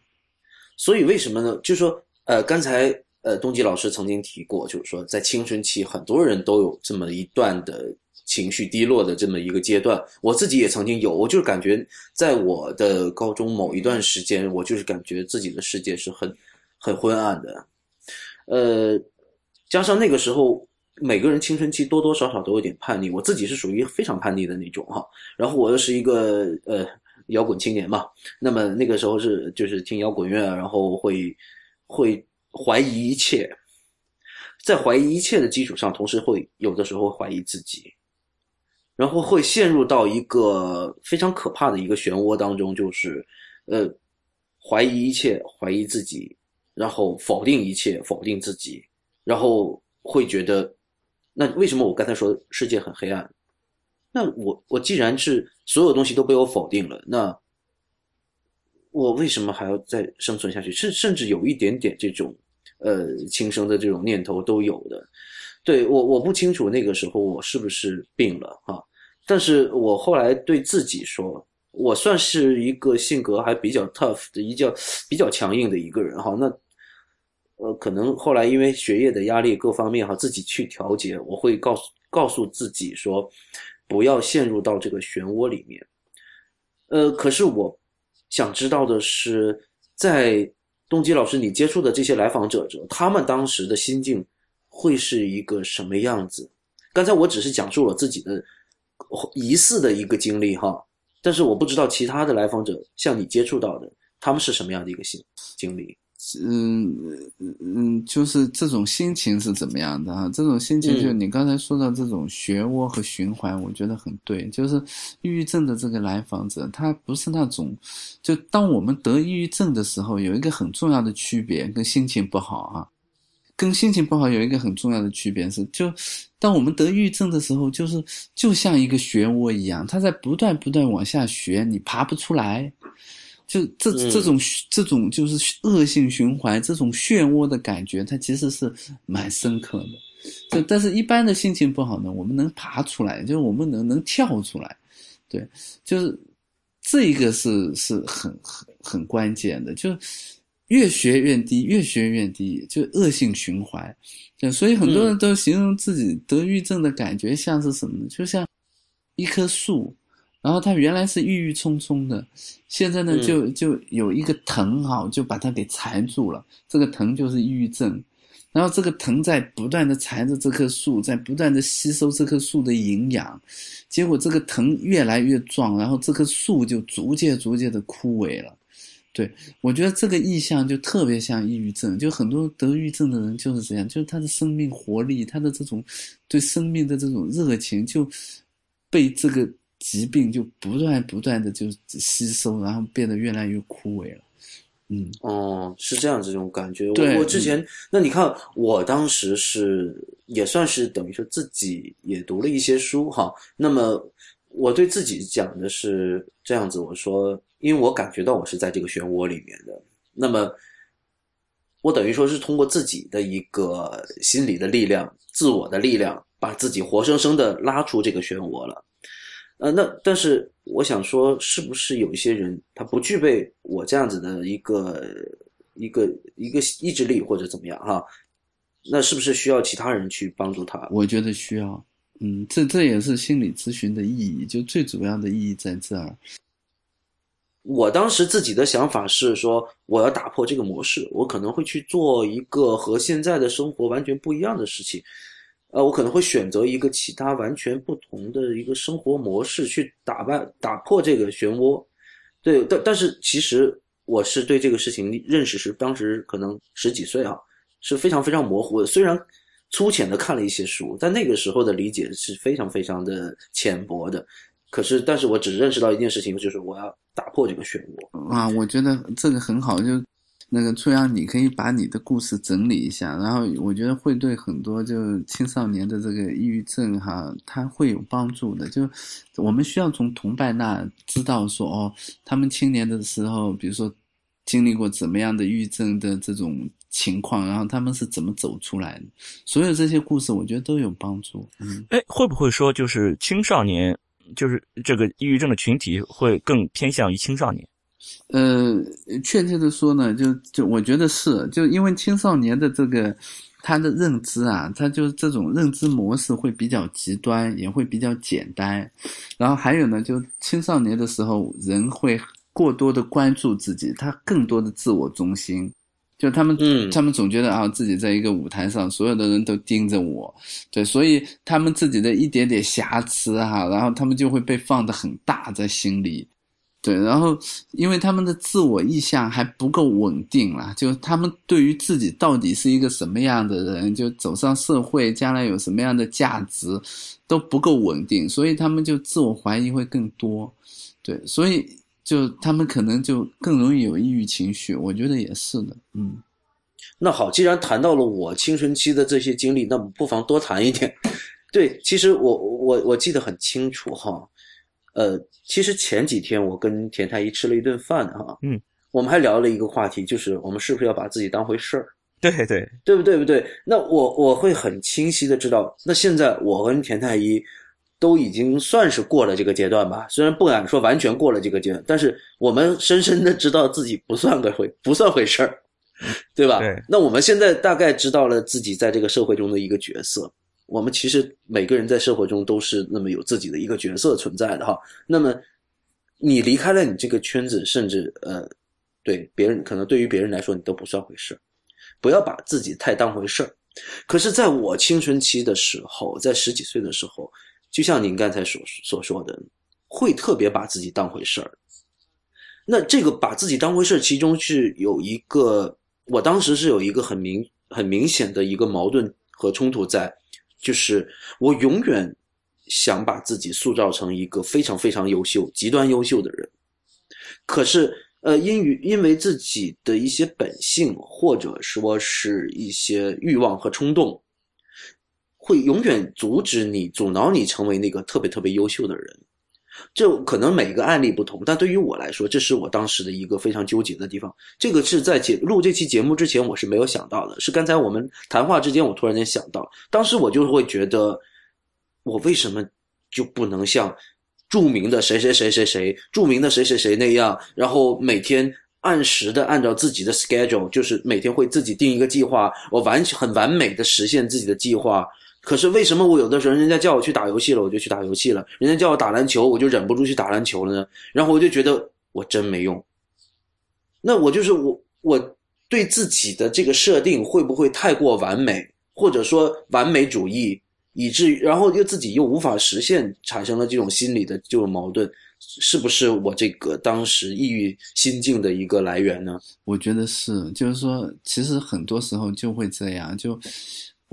所以为什么呢？就是说，呃，刚才呃，东吉老师曾经提过，就是说，在青春期，很多人都有这么一段的情绪低落的这么一个阶段。我自己也曾经有，我就是感觉，在我的高中某一段时间，我就是感觉自己的世界是很很昏暗的。呃，加上那个时候。每个人青春期多多少少都有点叛逆，我自己是属于非常叛逆的那种哈。然后我又是一个呃摇滚青年嘛，那么那个时候是就是听摇滚乐，然后会会怀疑一切，在怀疑一切的基础上，同时会有的时候怀疑自己，然后会陷入到一个非常可怕的一个漩涡当中，就是呃怀疑一切，怀疑自己，然后否定一切，否定自己，然后会觉得。那为什么我刚才说世界很黑暗？那我我既然是所有东西都被我否定了，那我为什么还要再生存下去？甚甚至有一点点这种呃轻生的这种念头都有的。对我我不清楚那个时候我是不是病了哈，但是我后来对自己说，我算是一个性格还比较 tough 的一较比较强硬的一个人哈。那。呃，可能后来因为学业的压力各方面哈，自己去调节，我会告诉告诉自己说，不要陷入到这个漩涡里面。呃，可是我想知道的是，在东基老师你接触的这些来访者者，他们当时的心境会是一个什么样子？刚才我只是讲述了自己的疑似的一个经历哈，但是我不知道其他的来访者像你接触到的，他们是什么样的一个心经历。嗯嗯，就是这种心情是怎么样的啊？这种心情就是你刚才说到这种漩涡和循环，我觉得很对。就是抑郁症的这个来访者，他不是那种，就当我们得抑郁症的时候，有一个很重要的区别，跟心情不好啊，跟心情不好有一个很重要的区别是，就当我们得抑郁症的时候，就是就像一个漩涡一样，它在不断不断往下旋，你爬不出来。就这这种这种就是恶性循环，这种漩涡的感觉，它其实是蛮深刻的。这但是一般的心情不好呢，我们能爬出来，就是我们能能跳出来。对，就是这一个是是很很很关键的，就越学越低，越学越低，就恶性循环。对所以很多人都形容自己得抑郁症的感觉像是什么呢？就像一棵树，然后它原来是郁郁葱葱的，现在呢就就有一个藤哈，就把它给缠住了。这个藤就是抑郁症。然后这个藤在不断的缠着这棵树，在不断的吸收这棵树的营养，结果这个藤越来越壮，然后这棵树就逐渐逐渐的枯萎了。对我觉得这个意象就特别像抑郁症，就很多得抑郁症的人就是这样，就是他的生命活力，他的这种对生命的这种热情就被这个疾病就不断不断的就吸收，然后变得越来越枯萎了。嗯，哦，是这样这种感觉。对我我之前，那你看，我当时是也算是等于说自己也读了一些书哈。那么我对自己讲的是这样子，我说，因为我感觉到我是在这个漩涡里面的，那么我等于说是通过自己的一个心理的力量、自我的力量，把自己活生生的拉出这个漩涡了。呃，那但是我想说，是不是有一些人他不具备我这样子的一个一个一个意志力或者怎么样哈？那是不是需要其他人去帮助他？我觉得需要。嗯，这这也是心理咨询的意义，就最主要的意义在这儿。我当时自己的想法是说，我要打破这个模式，我可能会去做一个和现在的生活完全不一样的事情。呃，我可能会选择一个其他完全不同的一个生活模式去打败、打破这个漩涡。对，但但是其实我是对这个事情认识是当时可能十几岁啊，是非常非常模糊的。虽然粗浅的看了一些书，但那个时候的理解是非常非常的浅薄的。可是，但是我只认识到一件事情，就是我要打破这个漩涡。啊，我觉得这个很好，就那个初阳，你可以把你的故事整理一下，然后我觉得会对很多就青少年的这个抑郁症哈，他会有帮助的。就我们需要从同伴那知道说，哦，他们青年的时候，比如说经历过怎么样的抑郁症的这种情况，然后他们是怎么走出来的，所有这些故事，我觉得都有帮助。嗯，哎，会不会说就是青少年，就是这个抑郁症的群体会更偏向于青少年？呃，确切的说呢，就就我觉得是，就因为青少年的这个他的认知啊，他就是这种认知模式会比较极端，也会比较简单。然后还有呢，就青少年的时候，人会过多的关注自己，他更多的自我中心。就他们，嗯他们总觉得啊，自己在一个舞台上，所有的人都盯着我，对，所以他们自己的一点点瑕疵哈、然后他们就会被放得很大在心里。对，然后因为他们的自我意向还不够稳定啦，就他们对于自己到底是一个什么样的人，就走上社会，将来有什么样的价值，都不够稳定，所以他们就自我怀疑会更多。对，所以就他们可能就更容易有抑郁情绪，我觉得也是的。嗯，那好，既然谈到了我青春期的这些经历，那不妨多谈一点。对，其实我我我记得很清楚哈，呃，其实前几天我跟田太医吃了一顿饭哈，嗯，我们还聊了一个话题，就是我们是不是要把自己当回事儿，对对，对不对？不对？那我我会很清晰的知道，那现在我跟田太医都已经算是过了这个阶段吧，虽然不敢说完全过了这个阶段，但是我们深深的知道自己不算个回不算回事儿，对吧？对那我们现在大概知道了自己在这个社会中的一个角色。我们其实每个人在社会中都是那么有自己的一个角色存在的哈。那么你离开了你这个圈子，甚至呃，对别人可能对于别人来说你都不算回事儿，不要把自己太当回事儿。可是，在我青春期的时候，在十几岁的时候，就像您刚才所所说的，会特别把自己当回事儿。那这个把自己当回事儿，其中是有一个，我当时是有一个很明很明显的一个矛盾和冲突在，就是我永远想把自己塑造成一个非常非常优秀、极端优秀的人，可是呃，因于因为自己的一些本性，或者说是一些欲望和冲动，会永远阻止你、阻挠你成为那个特别特别优秀的人。这可能每个案例不同，但对于我来说，这是我当时的一个非常纠结的地方。这个是在节录这期节目之前，我是没有想到的，是刚才我们谈话之间，我突然间想到，当时我就会觉得，我为什么就不能像著名的谁谁谁谁谁，著名的谁谁谁那样，然后每天按时的按照自己的 schedule，就是每天会自己定一个计划，我完很完美的实现自己的计划。可是为什么我有的时候人家叫我去打游戏了，我就去打游戏了；人家叫我打篮球，我就忍不住去打篮球了呢？然后我就觉得我真没用。那我就是我，我对自己的这个设定会不会太过完美，或者说完美主义，以至于然后又自己又无法实现，产生了这种心理的这种矛盾，是不是我这个当时抑郁心境的一个来源呢？我觉得是，就是说，其实很多时候就会这样，就。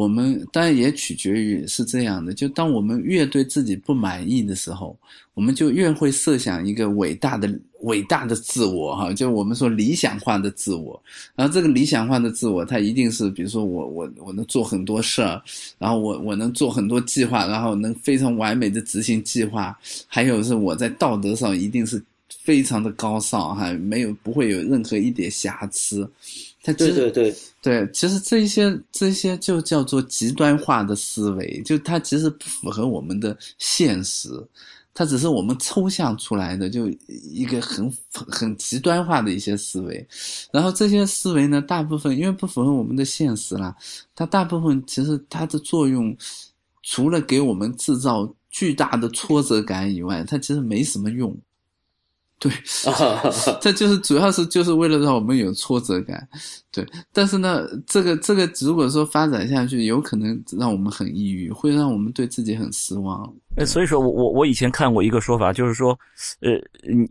我们当然也取决于是这样的，就当我们越对自己不满意的时候，我们就越会设想一个伟大的、伟大的自我，哈，就我们说理想化的自我。然后这个理想化的自我，它一定是，比如说我我我能做很多事儿，然后我我能做很多计划，然后能非常完美的执行计划。还有是我在道德上一定是非常的高尚，哈，没有不会有任何一点瑕疵。对对对对，其实这些这些就叫做极端化的思维，就它其实不符合我们的现实，它只是我们抽象出来的，就一个很很极端化的一些思维。然后这些思维呢，大部分因为不符合我们的现实啦，它大部分其实它的作用，除了给我们制造巨大的挫折感以外，它其实没什么用。对，这就是主要是就是为了让我们有挫折感，对。但是呢，这个这个如果说发展下去，有可能让我们很抑郁，会让我们对自己很失望。呃，所以说我我我以前看过一个说法，就是说，呃，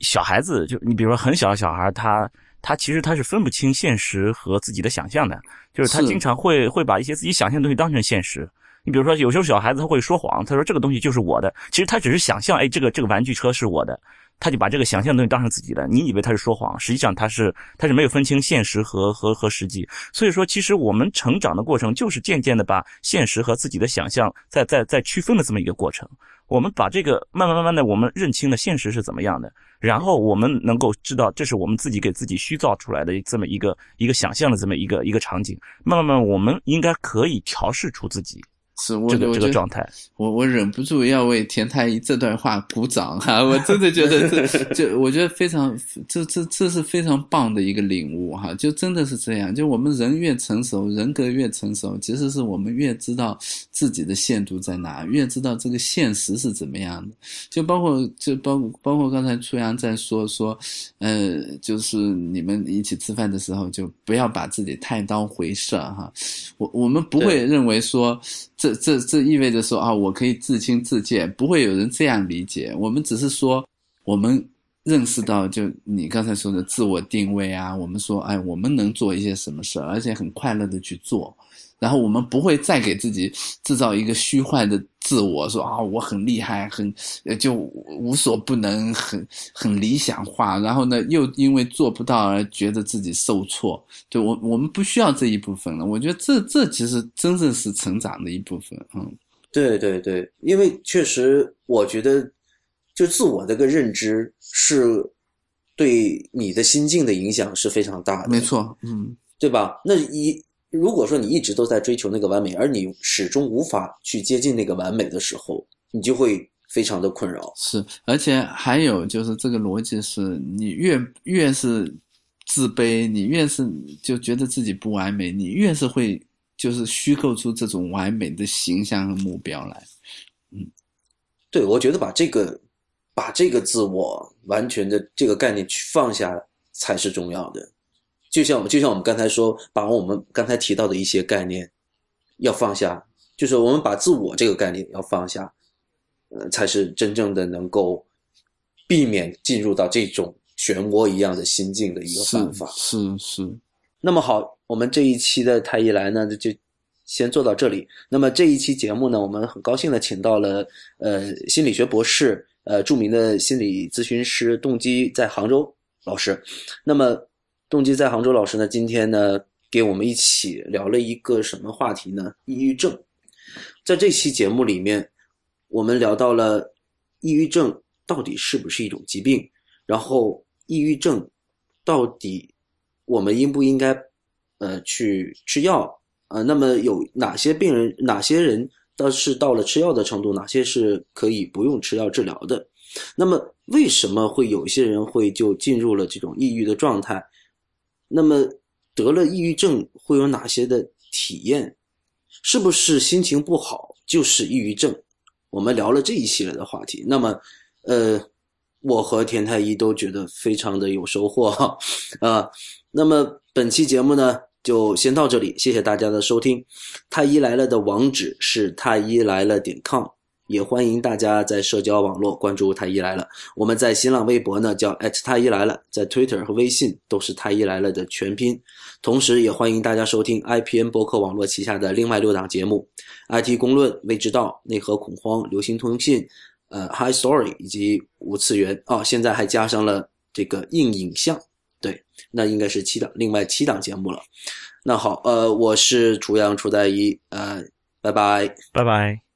小孩子就你比如说很小的小孩，他他其实他是分不清现实和自己的想象的，就是他经常会会把一些自己想象的东西当成现实。你比如说，有时候小孩子他会说谎，他说这个东西就是我的，其实他只是想象，哎，这个这个玩具车是我的。他就把这个想象的东西当成自己的，你以为他是说谎，实际上他是他是没有分清现实和和和实际。所以说，其实我们成长的过程就是渐渐的把现实和自己的想象在在在区分的这么一个过程。我们把这个慢慢慢慢的，我们认清了现实是怎么样的，然后我们能够知道这是我们自己给自己虚造出来的这么一个一个想象的这么一个一个场景。慢慢慢，我们应该可以调试出自己。是我这个这个状态，我我忍不住要为田太医这段话鼓掌哈！我真的觉得这就我觉得非常，这这这是非常棒的一个领悟哈！就真的是这样，就我们人越成熟，人格越成熟，其实是我们越知道自己的限度在哪，越知道这个现实是怎么样的。就包括就包括包括刚才初阳在说说，呃，就是你们一起吃饭的时候，就不要把自己太当回事哈。我我们不会认为说这。这这意味着说啊，我可以自轻自贱，不会有人这样理解。我们只是说，我们认识到，就你刚才说的自我定位啊，我们说，哎，我们能做一些什么事而且很快乐的去做。然后我们不会再给自己制造一个虚幻的自我，说啊我很厉害，很就无所不能，很很理想化。然后呢，又因为做不到而觉得自己受挫。对我，我们不需要这一部分了。我觉得这这其实真正是成长的一部分。嗯，对对对，因为确实，我觉得就自我这个认知是对你的心境的影响是非常大的。没错，嗯，对吧？那一。如果说你一直都在追求那个完美，而你始终无法去接近那个完美的时候，你就会非常的困扰。是，而且还有就是这个逻辑是，你越越是自卑，你越是就觉得自己不完美，你越是会就是虚构出这种完美的形象和目标来。嗯，对，我觉得把这个把这个自我完全的这个概念去放下才是重要的。就像就像我们刚才说，把我们刚才提到的一些概念要放下，就是我们把自我这个概念要放下，呃，才是真正的能够避免进入到这种漩涡一样的心境的一个办法。是是。那么好，我们这一期的太医来呢，就先做到这里。那么这一期节目呢，我们很高兴的请到了呃心理学博士，呃著名的心理咨询师动机在杭州老师。那么。动机在杭州老师呢，今天呢，给我们一起聊了一个什么话题呢？抑郁症。在这期节目里面，我们聊到了抑郁症到底是不是一种疾病，然后抑郁症到底我们应不应该呃去吃药啊？那么有哪些病人，哪些人倒是到了吃药的程度，哪些是可以不用吃药治疗的？那么为什么会有些人会就进入了这种抑郁的状态？那么得了抑郁症会有哪些的体验？是不是心情不好就是抑郁症？我们聊了这一系列的话题。那么，呃，我和田太医都觉得非常的有收获哈 啊。那么本期节目呢，就先到这里，谢谢大家的收听。太医来了的网址是太医来了点 com。也欢迎大家在社交网络关注太医来了。我们在新浪微博呢叫太医来了，在 Twitter 和微信都是太医来了的全拼。同时，也欢迎大家收听 IPN 博客网络旗下的另外六档节目：IT 公论、未知道、内核恐慌、流行通信、呃 High Story 以及无次元。哦，现在还加上了这个硬影像。对，那应该是七档，另外七档节目了。那好，呃，我是楚阳楚代一，呃，拜拜，拜拜。